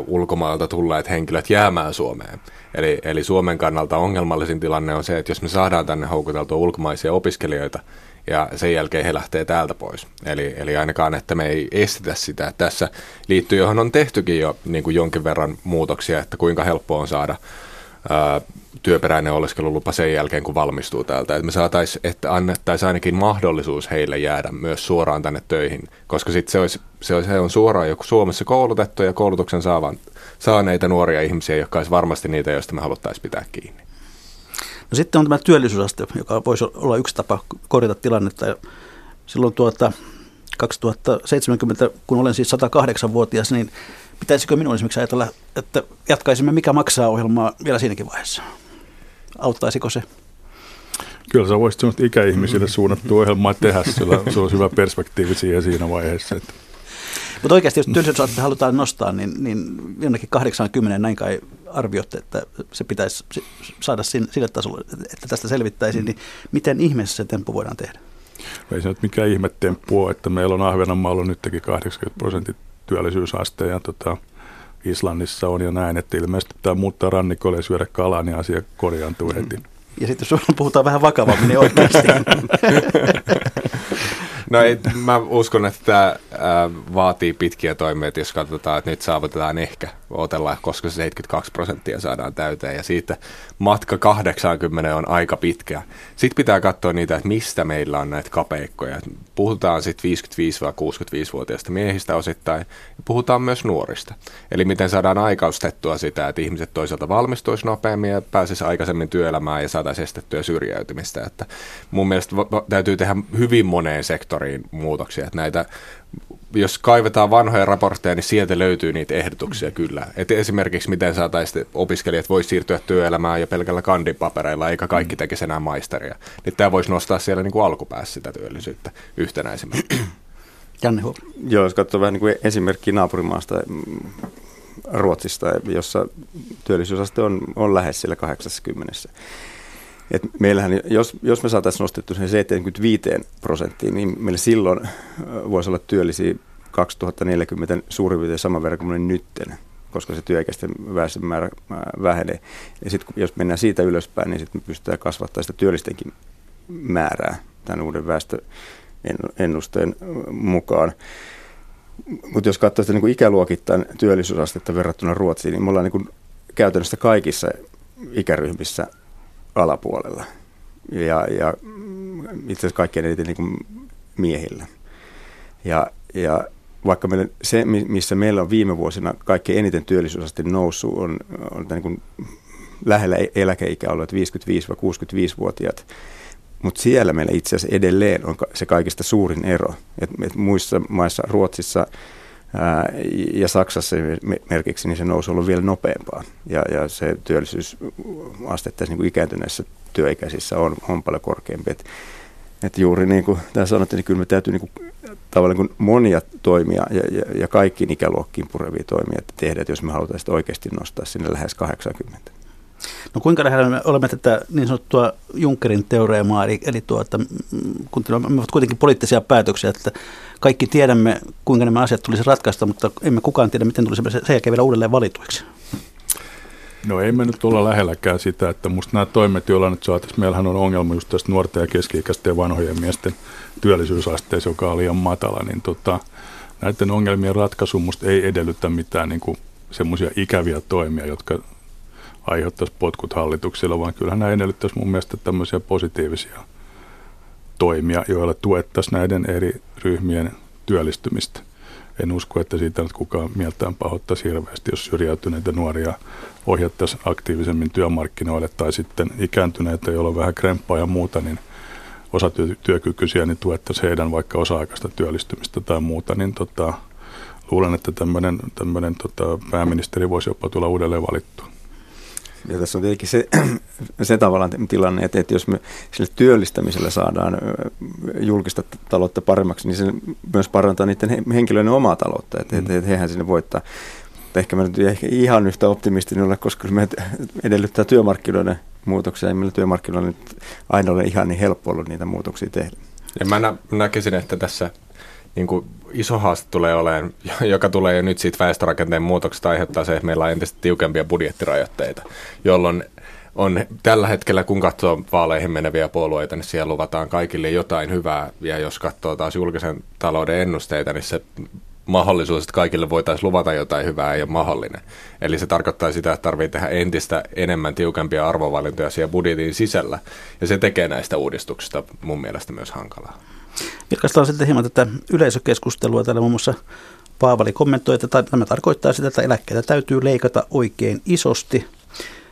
ulkomailta tulleet henkilöt jäämään Suomeen. Eli, eli Suomen kannalta ongelmallisin tilanne on se, että jos me saadaan tänne houkuteltua ulkomaisia opiskelijoita, ja sen jälkeen he lähtee täältä pois. Eli, eli ainakaan, että me ei estetä sitä. Tässä liittyy, johon on tehtykin jo niin kuin jonkin verran muutoksia, että kuinka helppoa on saada ää, työperäinen oleskelulupa sen jälkeen, kun valmistuu täältä. Että me saataisiin, että annettaisiin ainakin mahdollisuus heille jäädä myös suoraan tänne töihin, koska sitten se, olisi, se, olisi, he on suoraan joku Suomessa koulutettu ja koulutuksen saavan, saaneita nuoria ihmisiä, jotka olisi varmasti niitä, joista me haluttaisiin pitää kiinni. No sitten on tämä työllisyysaste, joka voisi olla yksi tapa korjata tilannetta. Silloin tuota, 2070, kun olen siis 108-vuotias, niin pitäisikö minun esimerkiksi ajatella, että jatkaisimme Mikä maksaa ohjelmaa vielä siinäkin vaiheessa? Auttaisiko se? Kyllä sä voisit sellaista ikäihmisille suunnattua ohjelmaa tehdä, sillä se olisi hyvä perspektiivi siihen siinä vaiheessa. Että. Mutta oikeasti, jos työllisyysaste halutaan nostaa, niin, niin jonnekin 80 näin kai arvioitte, että se pitäisi saada sille tasolle, että tästä selvittäisiin, niin miten ihmeessä se temppu voidaan tehdä? Ei se nyt mikään ihme temppu ole, että meillä on Ahvenanmaalla nytkin 80 prosentin työllisyysaste ja tota, Islannissa on jo näin, että ilmeisesti tämä muuttaa rannikolle ja syödä kalaa, niin asia korjaantuu heti. Ja sitten jos puhutaan vähän vakavammin, niin oikeasti. No ei, mä uskon, että tämä vaatii pitkiä toimia, jos katsotaan, että nyt saavutetaan ehkä, otellaan, koska se 72 prosenttia saadaan täyteen ja siitä matka 80 on aika pitkä. Sitten pitää katsoa niitä, että mistä meillä on näitä kapeikkoja. Puhutaan sitten 55-65-vuotiaista miehistä osittain ja puhutaan myös nuorista. Eli miten saadaan aikaustettua sitä, että ihmiset toisaalta valmistuisi nopeammin ja pääsisi aikaisemmin työelämään ja saataisiin estettyä syrjäytymistä. Että mun mielestä täytyy tehdä hyvin moneen sektoriin muutoksia. Että näitä jos kaivetaan vanhoja raportteja, niin sieltä löytyy niitä ehdotuksia kyllä. Et esimerkiksi miten saataisiin opiskelijat voisi siirtyä työelämään jo pelkällä kandipapereilla, eikä kaikki tekisi enää maisteria. Niin tämä voisi nostaa siellä niin kuin alkupäässä sitä työllisyyttä yhtenäisemmän. Janne Joo, jos katsoo vähän niin kuin esimerkkiä naapurimaasta, mm, Ruotsista, jossa työllisyysaste on, on lähes siellä 80. Et meillähän, jos, jos me saataisiin nostettu sen 75 prosenttiin, niin meillä silloin voisi olla työllisiä 2040 suurin piirtein saman verran kuin nytten, koska se työikäisten väestön määrä vähenee. Ja sitten jos mennään siitä ylöspäin, niin sitten me pystytään kasvattaa sitä työllistenkin määrää tämän uuden väestöennusteen mukaan. Mutta jos katsoo sitä niin kuin ikäluokittain työllisyysastetta verrattuna Ruotsiin, niin me ollaan niin kuin käytännössä kaikissa ikäryhmissä alapuolella. Ja, ja itse asiassa kaikkein eniten niin miehillä. Ja, ja vaikka meillä, se, missä meillä on viime vuosina kaikkein eniten työllisyysaste noussut, on, on niin kuin lähellä eläkeikää ollut 55-65-vuotiaat, mutta siellä meillä itse asiassa edelleen on se kaikista suurin ero. Et, et muissa maissa, Ruotsissa ja Saksassa merkiksi, niin se nousu on ollut vielä nopeampaa. Ja, ja se työllisyysaste tässä niin kuin ikääntyneissä työikäisissä on, on paljon korkeampi. Et, et juuri niin kuin tämä sanottiin, niin kyllä me täytyy niin kuin, tavallaan niin kuin monia toimia ja, ja, ja kaikkiin ikäluokkiin purevia toimia tehdä, että jos me halutaan sitä oikeasti nostaa sinne lähes 80. No kuinka lähellä me olemme tätä niin sanottua Junckerin teoreemaa, eli, eli tuota, kun me ovat kuitenkin poliittisia päätöksiä, että kaikki tiedämme, kuinka nämä asiat tulisi ratkaista, mutta emme kukaan tiedä, miten tulisimme sen jälkeen vielä uudelleen valituiksi. No ei me nyt olla lähelläkään sitä, että musta nämä toimet, joilla nyt saataisiin, meillähän on ongelma just tästä nuorten ja keski-ikäisten ja vanhojen miesten työllisyysasteessa, joka on liian matala, niin tota, näiden ongelmien ratkaisu musta ei edellytä mitään niin semmoisia ikäviä toimia, jotka aiheuttaisi potkut hallituksilla, vaan kyllähän nämä edellyttäisi mun mielestä tämmöisiä positiivisia toimia, joilla tuettaisiin näiden eri ryhmien työllistymistä. En usko, että siitä nyt kukaan mieltään pahoittaisi hirveästi, jos syrjäytyneitä nuoria ohjattaisiin aktiivisemmin työmarkkinoille tai sitten ikääntyneitä, joilla on vähän kremppaa ja muuta, niin osatyökykyisiä, niin tuettaisiin heidän vaikka osa-aikaista työllistymistä tai muuta, niin tota, luulen, että tämmöinen, tämmöinen tota, pääministeri voisi jopa tulla uudelleen valittua. Ja tässä on tietenkin se, se tavallaan tilanne, että, että jos me sille työllistämisellä saadaan julkista taloutta paremmaksi, niin se myös parantaa niiden henkilöiden omaa taloutta, että, mm. että hehän sinne voittaa. Mutta ehkä mä nyt ehkä ihan yhtä optimistinen ole, koska me edellyttää työmarkkinoiden muutoksia, ja meillä työmarkkinoilla nyt aina ole ihan niin helppo ollut niitä muutoksia tehdä. Ja mä nä- näkisin, että tässä niin kuin iso haaste tulee olemaan, joka tulee jo nyt siitä väestörakenteen muutoksesta aiheuttaa se, että meillä on entistä tiukempia budjettirajoitteita, jolloin on tällä hetkellä, kun katsoo vaaleihin meneviä puolueita, niin siellä luvataan kaikille jotain hyvää, ja jos katsoo taas julkisen talouden ennusteita, niin se mahdollisuus, että kaikille voitaisiin luvata jotain hyvää, ei ole mahdollinen. Eli se tarkoittaa sitä, että tarvitsee tehdä entistä enemmän tiukempia arvovalintoja siellä budjetin sisällä. Ja se tekee näistä uudistuksista mun mielestä myös hankalaa. Vilkaistaan sitten hieman tätä yleisökeskustelua. Täällä muun muassa Paavali kommentoi, että tämä tarkoittaa sitä, että eläkkeitä täytyy leikata oikein isosti.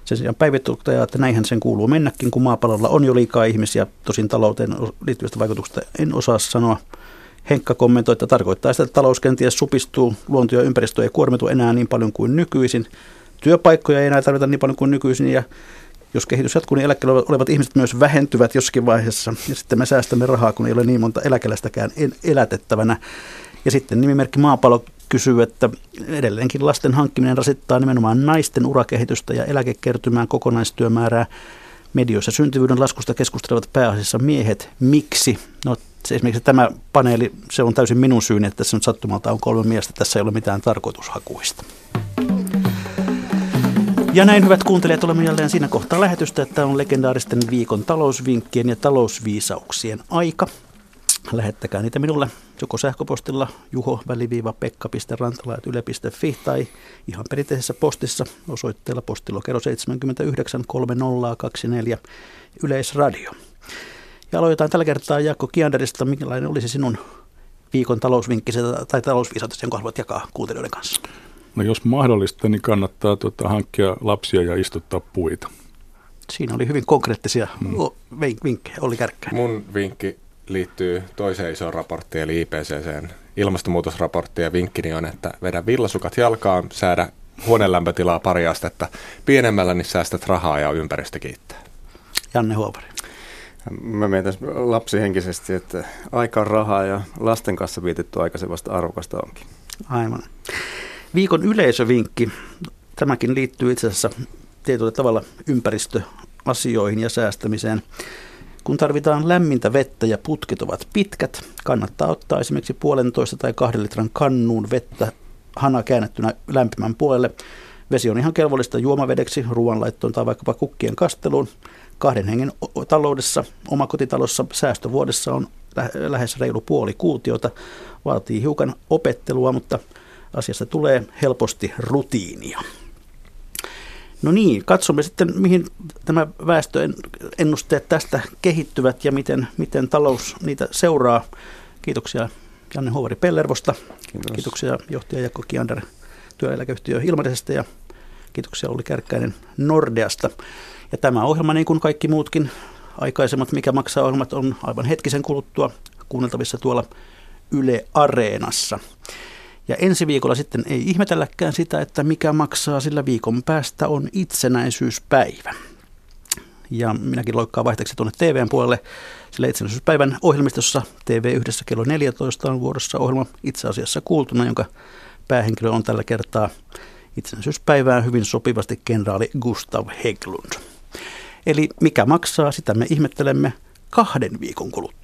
Sen sijaan päivittäjä, että näinhän sen kuuluu mennäkin, kun maapallolla on jo liikaa ihmisiä. Tosin talouteen liittyvistä vaikutuksista en osaa sanoa. Henkka kommentoi, että tarkoittaa sitä, että talous kenties supistuu, luonto ja ympäristö ei kuormitu enää niin paljon kuin nykyisin. Työpaikkoja ei enää tarvita niin paljon kuin nykyisin ja jos kehitys jatkuu, niin eläkkeellä olevat ihmiset myös vähentyvät jossakin vaiheessa. Ja sitten me säästämme rahaa, kun ei ole niin monta eläkeläistäkään elätettävänä. Ja sitten nimimerkki Maapallo kysyy, että edelleenkin lasten hankkiminen rasittaa nimenomaan naisten urakehitystä ja eläkekertymään kokonaistyömäärää. Medioissa syntyvyyden laskusta keskustelevat pääasiassa miehet. Miksi? No se esimerkiksi tämä paneeli, se on täysin minun syyni, että tässä nyt sattumalta on kolme miestä. Tässä ei ole mitään tarkoitushakuista. Ja näin hyvät kuuntelijat, olemme jälleen siinä kohtaa lähetystä, että on legendaaristen viikon talousvinkkien ja talousviisauksien aika. Lähettäkää niitä minulle joko sähköpostilla juho-pekka.rantala.yle.fi tai ihan perinteisessä postissa osoitteella postilokero 79 3024 Yleisradio. Ja aloitetaan tällä kertaa Jaakko Kianderista. Minkälainen olisi sinun viikon talousvinkki tai talousviisaus, jonka haluat jakaa kuuntelijoiden kanssa? No jos mahdollista, niin kannattaa tuota, hankkia lapsia ja istuttaa puita. Siinä oli hyvin konkreettisia mm. vinkkejä, oli kärkkää. Mun vinkki liittyy toiseen isoon raporttiin, eli IPCCn ilmastonmuutosraporttiin, ja vinkkini on, että vedä villasukat jalkaan, säädä huoneen lämpötilaa pari astetta pienemmällä, niin säästät rahaa ja ympäristö kiittää. Janne Huopari. Mä mietin lapsihenkisesti, että aika on rahaa ja lasten kanssa vietetty aika se vasta arvokasta onkin. Aivan. Viikon yleisövinkki. Tämäkin liittyy itse asiassa tietyllä tavalla ympäristöasioihin ja säästämiseen. Kun tarvitaan lämmintä vettä ja putket ovat pitkät, kannattaa ottaa esimerkiksi puolentoista tai kahden litran kannuun vettä hana käännettynä lämpimän puolelle. Vesi on ihan kelvollista juomavedeksi, ruoanlaittoon tai vaikkapa kukkien kasteluun. Kahden hengen taloudessa, omakotitalossa säästövuodessa on lähes reilu puoli kuutiota. Vaatii hiukan opettelua, mutta asiasta tulee helposti rutiinia. No niin, katsomme sitten, mihin tämä väestöennusteet tästä kehittyvät ja miten, miten talous niitä seuraa. Kiitoksia Janne Hovari Pellervosta. Kiitos. Kiitoksia johtaja Jakko Kiander työeläkeyhtiö Ilmarisesta ja kiitoksia Olli Kärkkäinen Nordeasta. Ja tämä ohjelma, niin kuin kaikki muutkin aikaisemmat Mikä maksaa ohjelmat, on aivan hetkisen kuluttua kuunneltavissa tuolla Yle Areenassa. Ja ensi viikolla sitten ei ihmetelläkään sitä, että mikä maksaa, sillä viikon päästä on itsenäisyyspäivä. Ja minäkin loikkaan vaihteeksi tuonne TVn puolelle, sillä itsenäisyyspäivän ohjelmistossa TV yhdessä kello 14 on vuorossa ohjelma itse asiassa kuultuna, jonka päähenkilö on tällä kertaa itsenäisyyspäivään hyvin sopivasti kenraali Gustav Heglund. Eli mikä maksaa, sitä me ihmettelemme kahden viikon kuluttua.